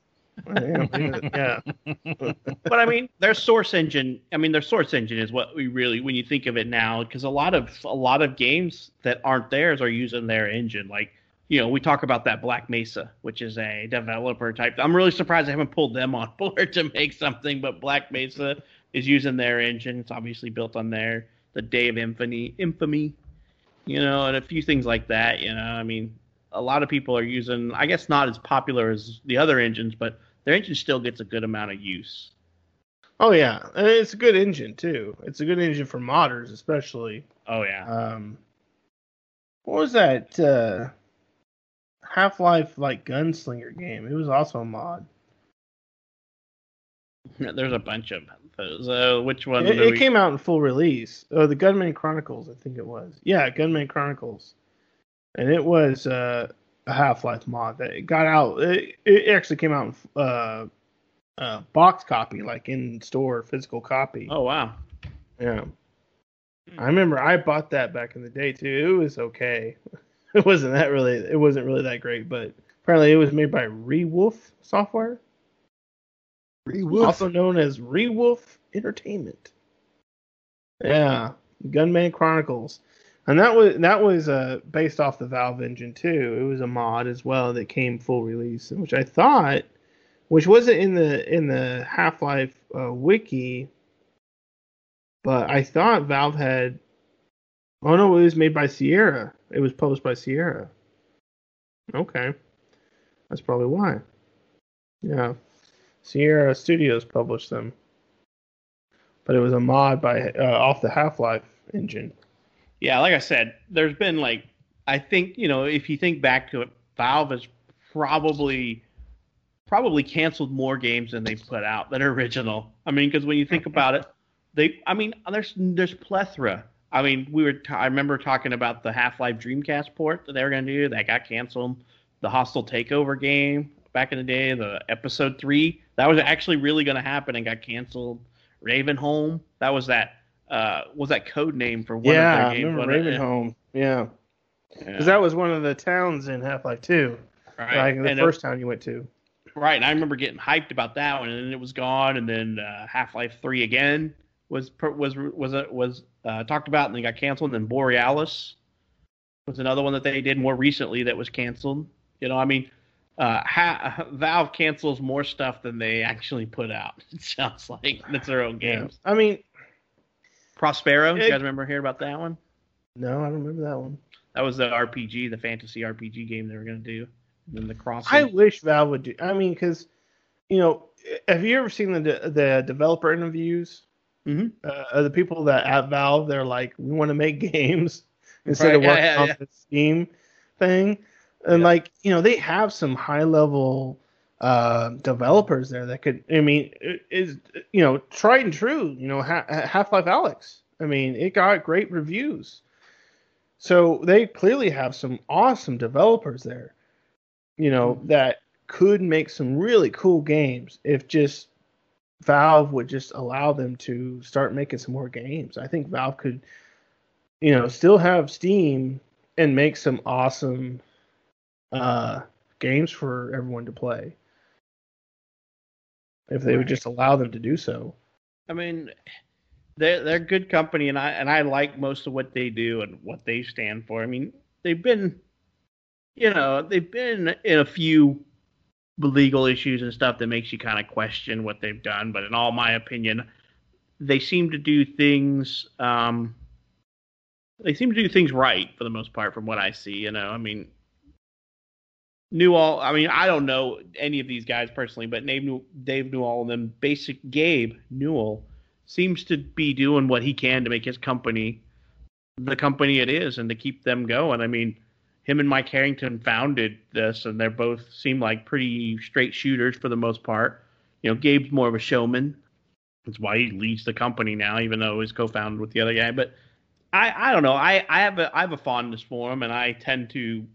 Yeah. but I mean, their source engine. I mean, their source engine is what we really, when you think of it now, because a lot of a lot of games that aren't theirs are using their engine. Like, you know, we talk about that Black Mesa, which is a developer type. I'm really surprised I haven't pulled them on board to make something, but Black Mesa is using their engine. It's obviously built on their the Day of Infamy, infamy, you know, and a few things like that. You know, I mean, a lot of people are using. I guess not as popular as the other engines, but their engine still gets a good amount of use. Oh yeah, and it's a good engine too. It's a good engine for modders, especially. Oh yeah. Um, what was that uh, Half Life like gunslinger game? It was also a mod. There's a bunch of those. Uh, which one? It, it we- came out in full release. Oh, the Gunman Chronicles, I think it was. Yeah, Gunman Chronicles, and it was uh, Half Life mod that got out. It, it actually came out in uh, uh, box copy, like in store physical copy. Oh wow. Yeah. I remember I bought that back in the day too. It was okay. It wasn't that really it wasn't really that great, but apparently it was made by Rewolf Software, also known as Rewolf Entertainment. Yeah, Gunman Chronicles. And that was that was uh, based off the Valve engine too. It was a mod as well that came full release, which I thought, which wasn't in the in the Half Life uh, wiki, but I thought Valve had. Oh no, it was made by Sierra. It was published by Sierra. Okay, that's probably why. Yeah, Sierra Studios published them, but it was a mod by uh, off the Half Life engine. Yeah, like I said, there's been like I think you know if you think back to it, Valve has probably probably canceled more games than they've put out that are original. I mean, because when you think about it, they I mean there's there's plethora. I mean, we were t- I remember talking about the Half-Life Dreamcast port that they were going to do that got canceled. The Hostile Takeover game back in the day, the Episode Three that was actually really going to happen and got canceled. Ravenholm, that was that uh was that code name for one yeah, of their games? it? Ravenholm. Yeah, Yeah. because that was one of the towns in Half Life Two, right. like the and it- first town you went to. right, and I remember getting hyped about that one, and then it was gone, and then uh, Half Life Three again was was was uh, was uh, talked about, and then got canceled. And then Borealis was another one that they did more recently that was canceled. You know, I mean, uh, ha- Valve cancels more stuff than they actually put out. It sounds like that's their own Yeah. games. I mean, Prospero, you guys remember hearing about that one? no, I don't remember that one. That was the RPG, the fantasy RPG game they were going to do. And then the cross. I wish Valve would do. I mean, because you know, have you ever seen the de- the developer interviews? Mhm. Uh, the people that at Valve, they're like, we want to make games instead Right, of yeah, working yeah, on yeah. the Steam thing. And Yeah. like, you know, they have some high level uh, developers there that could. I mean, is you know tried and true. You know, Half Life Alyx. I mean, it got great reviews. So they clearly have some awesome developers there. You know mm-hmm. that could make some really cool games if just Valve would just allow them to start making some more games. I think Valve could, you know, still have Steam and make some awesome uh, games for everyone to play if they would just allow them to do so. I mean, they're they're good company, and I and I like most of what they do and what they stand for. I mean, they've been, you know, they've been in a few legal issues and stuff that makes you kind of question what they've done. But in all my opinion, they seem to do things. Um, they seem to do things right for the most part, from what I see. You know, I mean, Newell. I mean, I don't know any of these guys personally, but Dave, Dave Newell and them, basic Gabe Newell, seems to be doing what he can to make his company the company it is and to keep them going. I mean him and Mike Harrington founded this, and they're both seem like pretty straight shooters for the most part. You know, Gabe's more of a showman. That's why he leads the company now, even though he's co-founded with the other guy. But I, I don't know. I, I have a I have a fondness for him, and I tend to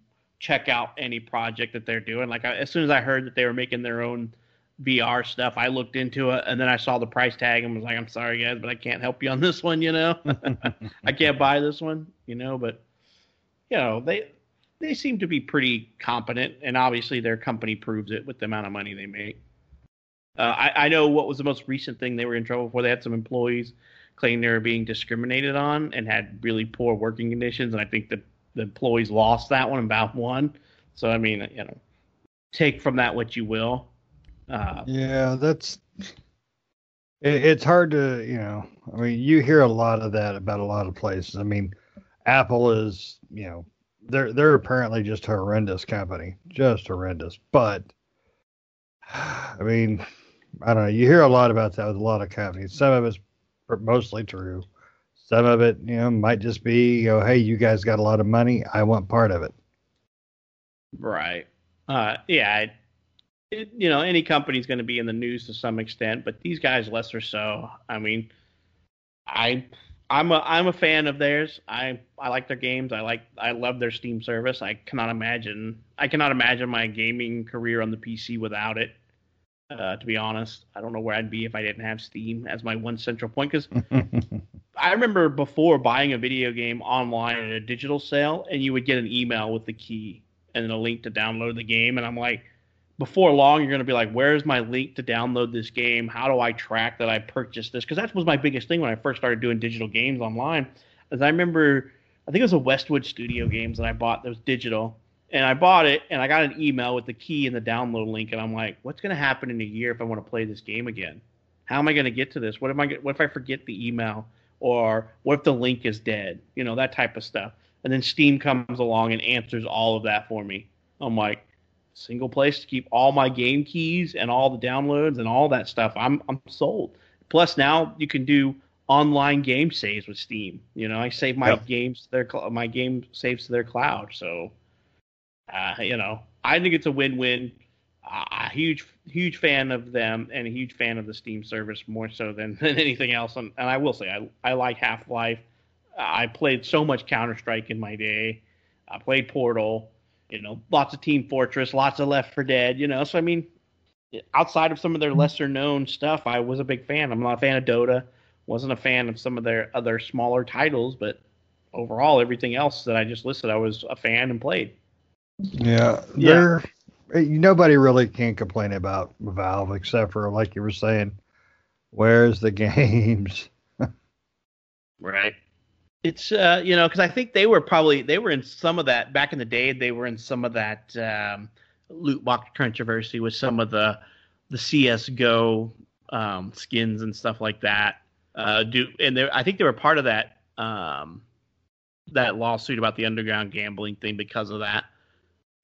check out any project that they're doing. Like I, as soon as I heard that they were making their own VR stuff, I looked into it, and then I saw the price tag and was like, "I'm sorry, guys, but I can't help you on this one. You know, I can't buy this one. You know, but you know they they seem to be pretty competent, and obviously their company proves it with the amount of money they make. Uh, I, I, know what was the most recent thing they were in trouble for. They had some employees claim they were being discriminated on and had really poor working conditions, and I think the the employees lost that one and about one. So I mean, you know, take from that what you will. Uh, yeah, that's it, it's hard to you know. I mean, you hear a lot of that about a lot of places. I mean, Apple is you know they're they're apparently just horrendous company, just horrendous. But I mean, I don't know. You hear a lot about that with a lot of companies. Some of it's mostly true. Some of it, you know, might just be, you know, hey, you guys got a lot of money. I want part of it. Right. Uh, yeah. It, you know, any company's going to be in the news to some extent, but these guys less or so. I mean, I I'm a I'm a fan of theirs. I I like their games. I like I love their Steam service. I cannot imagine I cannot imagine my gaming career on the PC without it. Uh, to be honest, I don't know where I'd be if I didn't have Steam as my one central point. Because I remember before buying a video game online at a digital sale, and you would get an email with the key and a link to download the game, and I'm like, before long you're going to be like where's my link to download this game? How do i track that i purchased this? Because that was my biggest thing when i first started doing digital games online as i remember i think it was a westwood studio games that i bought that was digital and i bought it and i got an email with the key and the download link and i'm like what's going to happen in a year if i want to play this game again? How am i going to get to this? What am i what if i forget the email or what if the link is dead you know that type of stuff and then steam comes along and answers all of that for me i'm like single place to keep all my game keys and all the downloads and all that stuff. I'm I'm sold. Plus now you can do online game saves with Steam. You know, I save my yep. games to their my game saves to their cloud. So, uh, you know, I think it's a win-win. Uh, a huge huge fan of them and a huge fan of the Steam service more so than, than anything else. And, and I will say I I like Half Life. I played so much Counter Strike in my day. I played Portal you know, lots of Team Fortress, lots of Left 4 Dead, you know. So I mean, outside of some of their lesser known stuff, I was a big fan. I'm not a fan of Dota, wasn't a fan of some of their other smaller titles, but overall, everything else that I just listed, I was a fan and played. Yeah, yeah. Nobody really can complain about Valve except for like you were saying, where's the games? right it's uh, you know because I think they were probably they were in some of that back in the day. They were in some of that um, loot box controversy with some of the the CS:GO um, skins and stuff like that. Uh, do and they, I think they were part of that um, that lawsuit about the underground gambling thing because of that.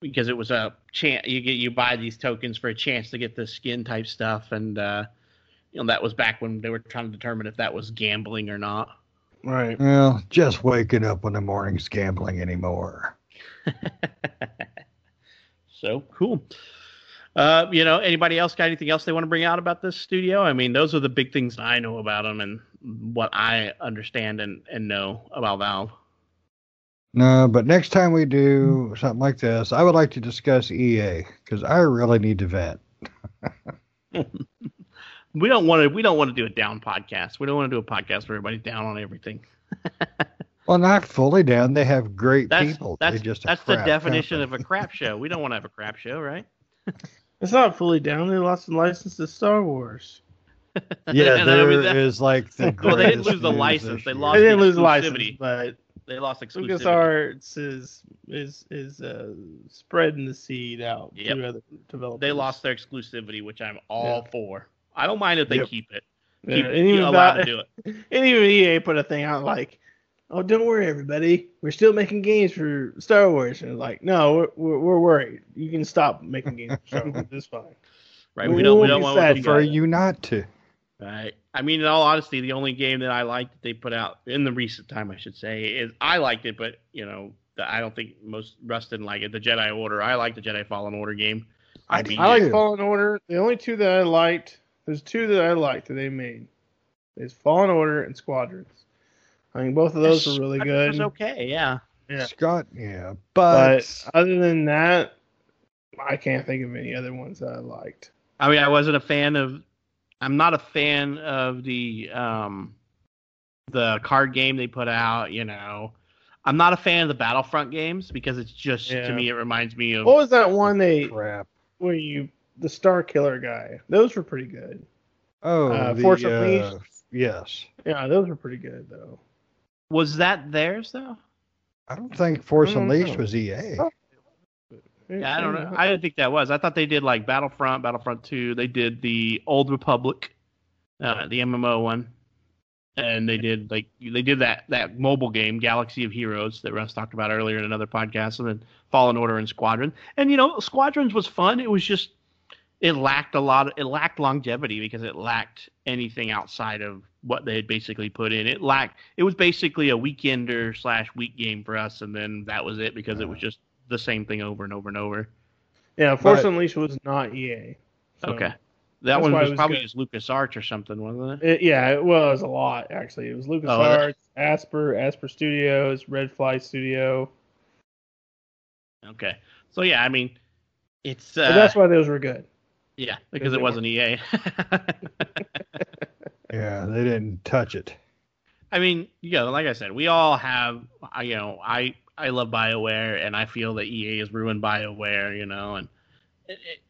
Because it was a chance you get you buy these tokens for a chance to get the skin type stuff, and uh, you know that was back when they were trying to determine if that was gambling or not. Right. Well, just waking up in the morning's gambling anymore. so cool. Uh, you know, anybody else got anything else they want to bring out about this studio? I mean, those are the big things I know about them and what I understand and, and know about Valve. No, but next time we do something like this, I would like to discuss EA because I really need to vent. we don't want to. We don't want to do a down podcast. We don't want to do a podcast where everybody's down on everything. well, not fully down. They have great that's, people. That's just that's the definition company. of a crap show. We don't want to have a crap show, right? it's not fully down. They lost the license to Star Wars. Yeah, there is like the. well, they didn't lose the license. They lost. They didn't the lose the license, but they lost exclusivity. LucasArts is is is uh, spreading the seed out yep. to other developers. They lost their exclusivity, which I'm all yeah. for. I don't mind if they yep. keep it. Keep yeah, and even allowed about, to do it. And even EA put a thing out like, "Oh, don't worry, everybody. We're still making games for Star Wars." And like, no, we're, we're, we're worried. You can stop making games for Star Wars. It's fine. Right. We, we don't. We don't want for you not to. Right. I mean, in all honesty, the only game that I liked that they put out in the recent time, I should say, is I liked it, but you know, I don't think most Russ didn't like it. The Jedi Order. I like the Jedi Fallen Order game. I, I, I like Fallen Order. The only two that I liked, there's two that I liked that they made. Is Fallen Order and Squadrons. I mean, both of those were really good. Was okay, yeah. Yeah. Scott, yeah, but... but other than that, I can't think of any other ones that I liked. I mean, I wasn't a fan of I'm not a fan of the um, the card game they put out. You know, I'm not a fan of the Battlefront games because it's just yeah. to me it reminds me of what was that one they crap where you the Star Killer guy? Those were pretty good. Oh, uh, the, Force Unleashed. Uh, yes. Yeah, those were pretty good though. Was that theirs though? I don't think Force Unleashed was EA. Oh, yeah, I don't know. I didn't think that was. I thought they did like Battlefront, Battlefront Two. They did the Old Republic, uh, the MMO one, and they did like they did that that mobile game, Galaxy of Heroes, that Russ talked about earlier in another podcast, and then Fallen Order and Squadron. And you know, Squadrons was fun. It was just it lacked a lot. Of, it lacked longevity because it lacked anything outside of what they had basically put in. It lacked. It was basically a weekender slash week game for us, and then that was it because it was just the same thing over and over and over. Yeah, Force but, Unleashed was not EA. So okay. That one was, was probably good. just Lucas Arts or something, wasn't it? it? Yeah, it was a lot actually. It was Lucas oh, Arts, Aspyr, Aspyr Studios, Redfly Studio. Okay, so yeah, I mean, it's uh, that's why those were good. Yeah, because it wasn't EA. yeah, they didn't touch it. I mean, you know, like I said, we all have. You know, I I love Bioware, and I feel that EA has ruined Bioware. You know, and it, it,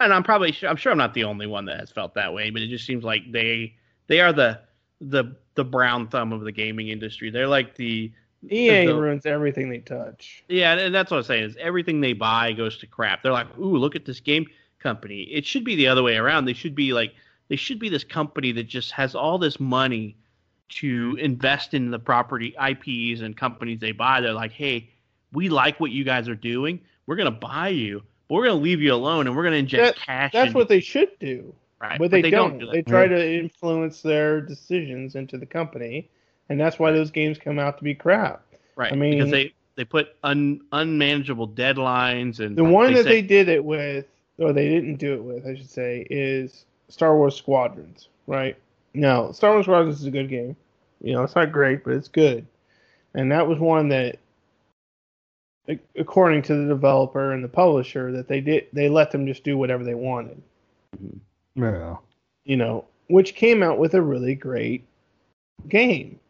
and I'm probably sure, I'm sure I'm not the only one that has felt that way, but it just seems like they they are the the the brown thumb of the gaming industry. They're like the EA the, ruins everything they touch. Yeah, and that's what I'm saying is everything they buy goes to crap. They're like, ooh, look at this game company. It should be the other way around. They should be like they should be this company that just has all this money to invest in the property IPs and companies they buy. They're like, hey, we like what you guys are doing. We're gonna buy you, but we're gonna leave you alone and we're gonna inject that, cash. That's in. what they should do. Right. But, but they, they, don't. don't do they try to influence their decisions into the company, and that's why those games come out to be crap. Right. I mean, because they they put un, unmanageable deadlines and the one they that say, they did it with, or they didn't do it with, I should say, is Star Wars Squadrons. Right. No, Star Wars Squadrons is a good game. You know, it's not great, but it's good. And that was one that, according to the developer and the publisher, that they did they let them just do whatever they wanted. Mm-hmm. Yeah. You know, which came out with a really great game.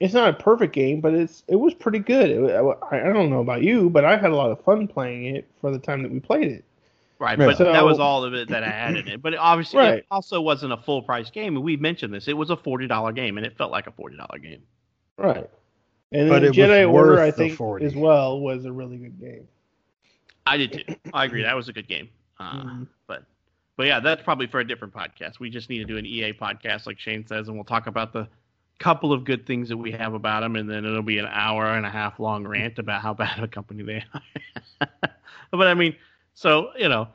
It's not a perfect game, but it's it was pretty good. It, I, I don't know about you, but I had a lot of fun playing it for the time that we played it. Right, but so, that was all of it that I had in it. But it obviously, right. it also wasn't a full price game. And we mentioned this; it was a forty dollar game, and it felt like a forty dollar game. Right, and but then Jedi Order, I think, as well, was a really good game. I did too. I agree. That was a good game. Uh, mm-hmm. But, but yeah, that's probably for a different podcast. We just need to do an EA podcast, like Shane says, and we'll talk about the couple of good things that we have about them, and then it'll be an hour and a half long rant about how bad of a company they are. but I mean so you know,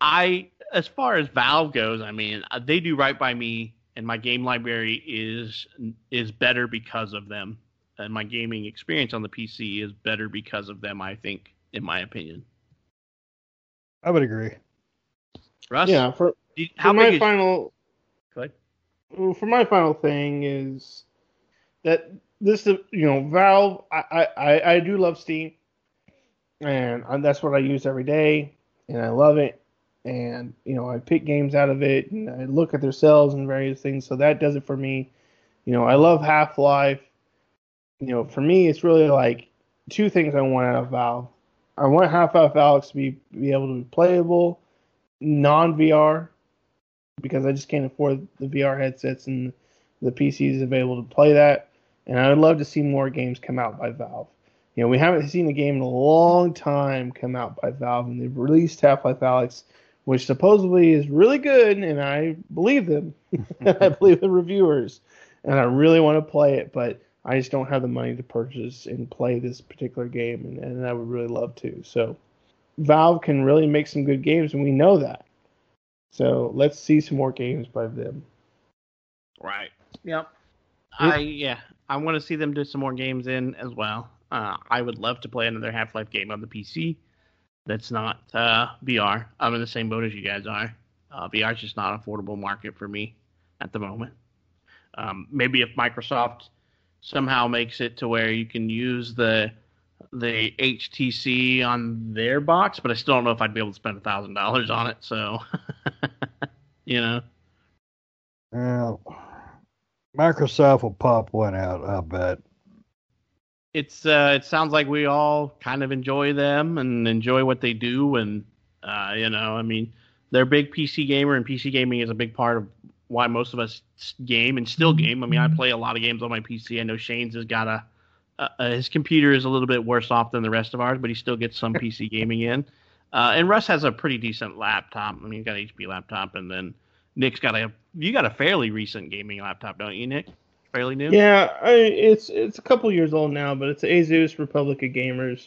I as far as Valve goes, I mean, uh, they do right by me, and my game library is is better because of them, and my gaming experience on the PC is better because of them. I think, in my opinion. I would agree. Russ, yeah, for, do you- for how my is final Go well, for my final thing is that this you know Valve I I, I- I do love Steam and that's what I use every day and I love it. And you know I pick games out of it and I look at their sales and various things. So that does it for me. You know I love Half Life you know for me it's really like two things I want out of Valve. I want Half Life Alyx to be be able to be playable non VR because I just can't afford the VR headsets and the PCs available to play that. And I would love to see more games come out by Valve. You know, we haven't seen a game in a long time come out by Valve, and they've released Half-Life Alyx, which supposedly is really good, and I believe them. I believe the reviewers, and I really want to play it, but I just don't have the money to purchase and play this particular game, and, and I would really love to. So, Valve can really make some good games, and we know that. So let's see some more games by them. Right. Yep. I yeah. I want to see them do some more games in as well. Uh, I would love to play another Half Life game on the PC. That's not uh, VR. I'm in the same boat as you guys are. Uh, VR is just not affordable market for me at the moment. Um, maybe if Microsoft somehow makes it to where you can use the the HTC on their box, but I still don't know if I'd be able to spend a thousand dollars on it. So, you know. Well, Microsoft will pop one out, I bet. It's uh it sounds like we all kind of enjoy them and enjoy what they do and uh you know i mean they're a big pc gamer and pc gaming is a big part of why most of us game and still game. I mean i play a lot of games on my pc i know shane's has got a uh, uh, his computer is a little bit worse off than the rest of ours but he still gets some pc gaming in. Uh and russ has a pretty decent laptop. I mean he's got an hp laptop and then nick's got a you got a fairly recent gaming laptop don't you nick fairly new Yeah, I, it's it's a couple years old now, but it's Asus Republic of Gamers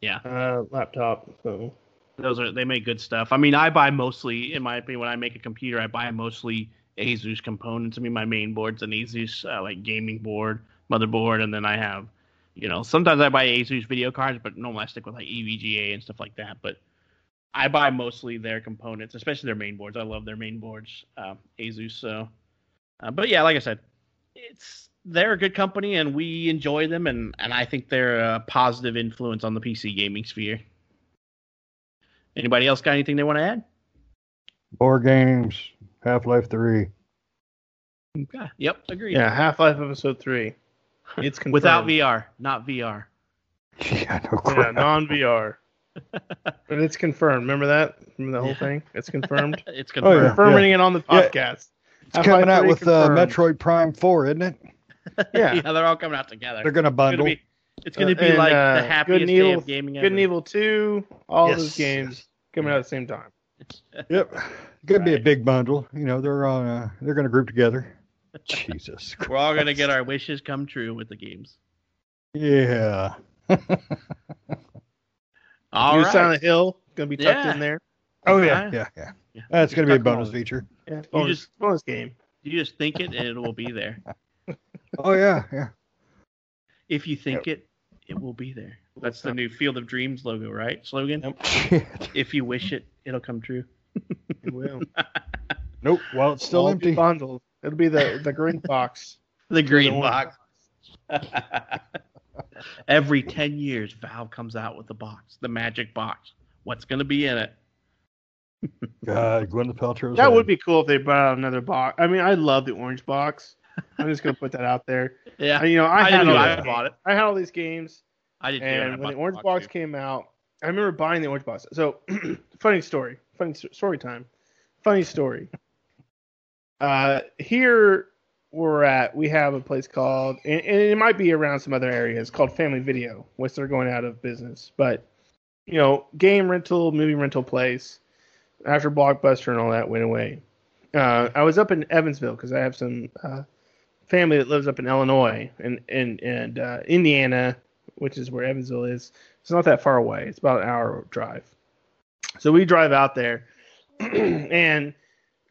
yeah uh, laptop. So those are they make good stuff. I mean, I buy mostly, in my opinion, when I make a computer, I buy mostly Asus components. I mean, my main board's an Asus uh, like gaming board, motherboard, and then I have, you know, sometimes I buy Asus video cards, but normally I stick with like EVGA and stuff like that. But I buy mostly their components, especially their main boards. I love their main boards, uh, Asus. So, uh, but yeah, like I said, it's they're a good company and we enjoy them, and and I think they're a positive influence on the PC gaming sphere. Anybody else got anything they want to add? Board games, Half Life 3. Okay. Yep. Agreed. yeah, Half Life Episode Three. It's confirmed. Without VR, not VR. Yeah, no Yeah, non VR. but it's confirmed. Remember that? Remember the whole Yeah. thing? It's confirmed. It's Oh, confirmed. yeah. Confirming it on the Yeah. podcast. It's Half-Life coming out with uh. Metroid Prime 4, isn't it? Yeah. they're all coming out together. They're going to it's gonna bundle. be, it's gonna Uh, be and, like uh, the Good happiest and day Evil- of gaming ever. Good and Evil Two. All Yes, those games yes. coming out at the same time. Yep. Going to be a big bundle. You know, they're on. Uh, they're going to group together. Jesus. We're all gonna get our wishes come true with the games. Yeah. All New right. Silent Hill gonna be tucked Yeah. in there. Oh Yeah. yeah, yeah, yeah. Yeah. That's going to be a bonus all. feature. Yeah, bonus, just- bonus game. You just think it, and it will be there. Oh yeah, yeah. If you think it, it will be there. That's the new Field of Dreams logo, right? Slogan. Yep. If you wish it, it'll come true. It will. Nope. Well, it's still All be empty. Bundled. It'll be the the green box. The green The box. Every 10 years, Valve comes out with the box, the magic box. What's going to be in it? God, Gwyneth Paltrow's That head. would be cool if they brought out another box. I mean, I love the orange box. I'm just gonna put that out there. Yeah. I- you know, I, I, had all I bought it. I had all these games, I did and I when the orange box box too. came out, I remember buying the orange box. So, funny story. Funny story time. Funny story. Uh, here we're at, we have a place called, and, and it might be around some other areas called Family Video, which they're going out of business. But you know, game rental, movie rental place. After Blockbuster and all that went away, uh, I was up in Evansville because I have some uh, family that lives up in Illinois and and and uh, Indiana, which is where Evansville is. It's not that far away. It's about an hour drive. So we drive out there, and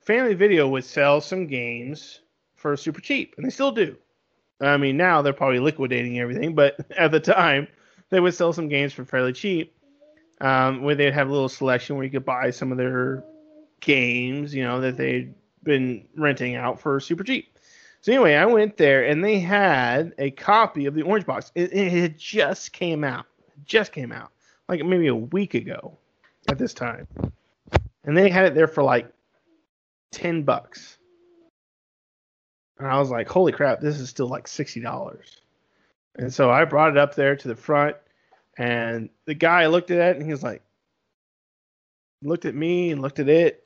Family Video would sell some games for super cheap, and they still do. I mean, now they're probably liquidating everything, but at the time, they would sell some games for fairly cheap. Um, where they'd have a little selection where you could buy some of their games, you know, that they'd been renting out for super cheap. So anyway, I went there and they had a copy of the Orange Box. It, it just came out, just came out, like maybe a week ago at this time, and they had it there for like ten bucks. And I was like, holy crap, this is still like sixty dollars. And so I brought it up there to the front, and the guy looked at it and he was like, looked at me and looked at it,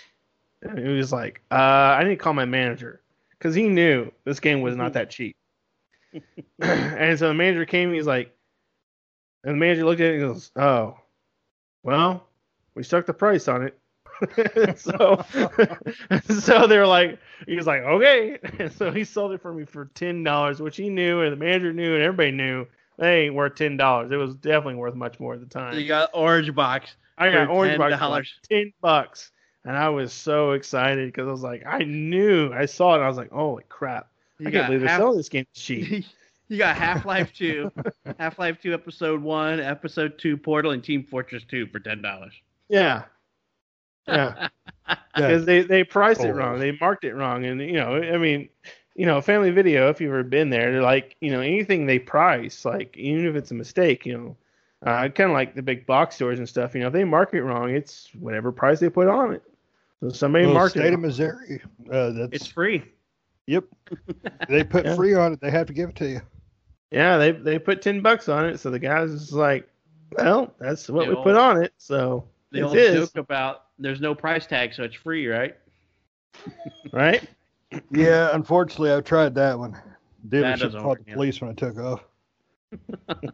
and he was like, uh, I need to call my manager because he knew this game was not that cheap. and so the manager came, he's like, and the manager looked at it and goes, oh, well, we stuck the price on it. so, so they're like, he was like, okay. And so he sold it for me for ten dollars, which he knew, and the manager knew, and everybody knew they ain't worth ten dollars. It was definitely worth much more at the time. You got orange box. I got for orange box for $10. like ten bucks, and I was so excited because I was like, I knew, I saw it, and I was like, holy crap! You I got can't believe they're half- selling this game cheap. you got Half Life Two, Half Life Two Episode One, Episode Two Portal, and Team Fortress Two for ten dollars. yeah, yeah. Yeah. because they they priced it Oh. wrong. They marked it wrong, and you know, I mean, you know, Family Video. If you've ever been there, they're like, you know, anything they price, like even if it's a mistake, you know, uh, kind of like the big box stores and stuff. You know, if they mark it wrong, it's whatever price they put on it. So somebody Well, marked state it. of Missouri. Uh, that's It's free. yep. They put Yeah. free on it. They have to give it to you. Yeah, they they put ten bucks on it. So the guys is like, well, that's what The we old- put on it. So The it old is joke about there's no price tag, so it's free, right? right. Yeah, unfortunately, I've tried that one. That Dealership doesn't called work, the yeah. police when I took off.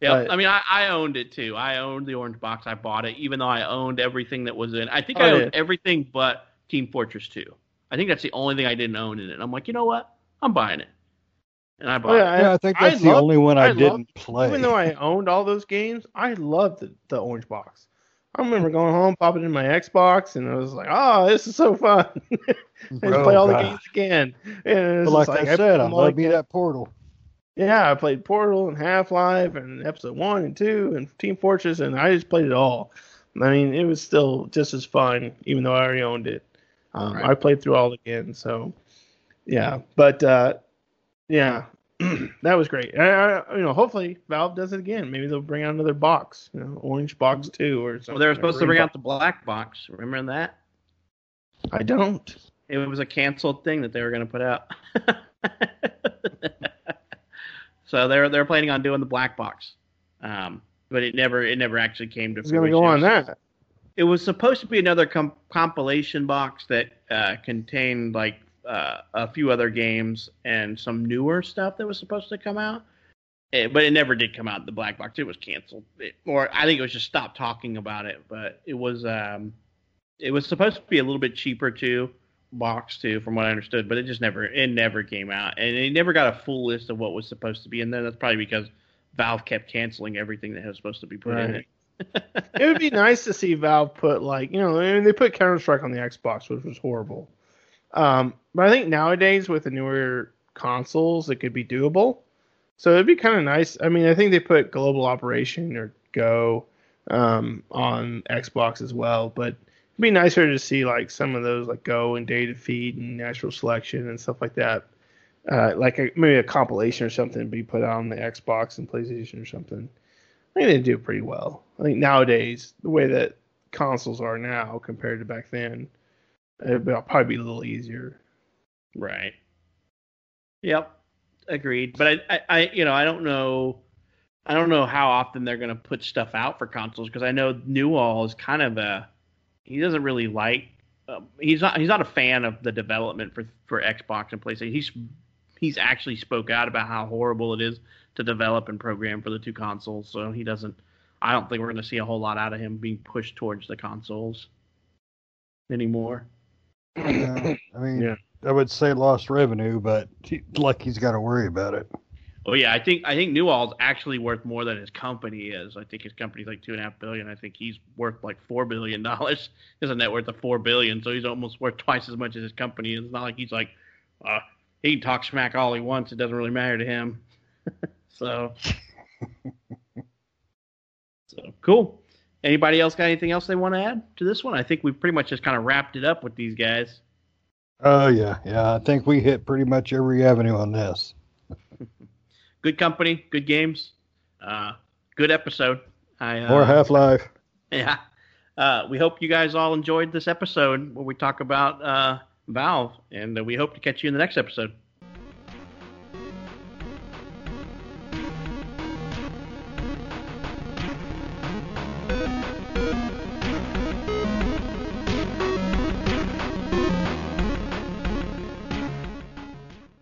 Yeah, But- I mean, I, I owned it too. I owned the orange box. I bought it, even though I owned everything that was in. I think Oh, I owned yeah. everything but Team Fortress 2. I think that's the only thing I didn't own in it. I'm like, you know what? I'm buying it, and I bought Oh, it. yeah, yeah, I think I that's the love- only one I, I didn't play. Even though I owned all those games, I loved the, the orange box. I remember going home, popping in my Xbox, and I was like, "Oh, this is so fun!" and play all the games again. And just like, I said, I love me that portal. Yeah, I played Portal and Half Life and Episode One and Two and Team Fortress, and I just played it all. I mean, it was still just as fun, even though I already owned it. Um, Right. I played through all again, so yeah. But uh, yeah, that was great. I, I, you know, hopefully Valve does it again. Maybe they'll bring out another box, you know, Orange Box Two or something. Well, they were supposed to bring Green out the black box. Remember that? I don't. It was a canceled thing that they were going to put out. so they're they're planning on doing the black box, um, but it never it never actually came to It's gonna fruition. go on that. It was supposed to be another com- compilation box that uh, contained like uh, a few other games and some newer stuff that was supposed to come out. Eh, but it never did come out. The black box. It was canceled, It- or I think it was just stopped talking about it. But it was um, it was supposed to be a little bit cheaper too, box too, from what I understood. But it just never it never came out, and it never got a full list of what was supposed to be in there. That's probably because Valve kept canceling everything that was supposed to be put in it. it would be nice to see Valve put like you know, I mean, they put Counter Strike on the Xbox, which was horrible. Um, but I think nowadays with the newer consoles, it could be doable. So it'd be kind of nice. I mean, I think they put Global Operation or Go um, on Xbox as well, but it'd be nicer to see like some of those like Go and Day of Defeat and Natural Selection and stuff like that. Uh, like a, maybe a compilation or something be put on the Xbox and PlayStation or something. I think they'd do pretty well. I think nowadays, the way that consoles are now compared to back then, be- probably be a little easier. Right. Yep. Agreed. But I, I, I, you know, I don't know, I don't know how often they're going to put stuff out for consoles because I know Newell is kind of a, he doesn't really like, um, he's not, he's not a fan of the development for for Xbox and PlayStation. He's he's actually spoke out about how horrible it is to develop and program for the two consoles. So he doesn't. I don't think we're going to see a whole lot out of him being pushed towards the consoles anymore. Yeah, I mean, Yeah. I would say lost revenue, but he, like he's got to worry about it. Oh yeah, I think I think Newell's actually worth more than his company is. I think his company's like two and a half billion. I think he's worth like four billion dollars. He has a net worth of four billion, so he's almost worth twice as much as his company. It's not like he's like, uh, he can talk smack all he wants. It doesn't really matter to him. so, so cool. Anybody else got anything else they want to add to this one? I think we pretty much just kind of wrapped it up with these guys. Oh yeah, yeah. I think we hit pretty much every avenue on this. good company, good games, uh, good episode. I, uh, More Half Life. Yeah. Uh, we hope you guys all enjoyed this episode where we talk about uh, Valve, and uh, we hope to catch you in the next episode.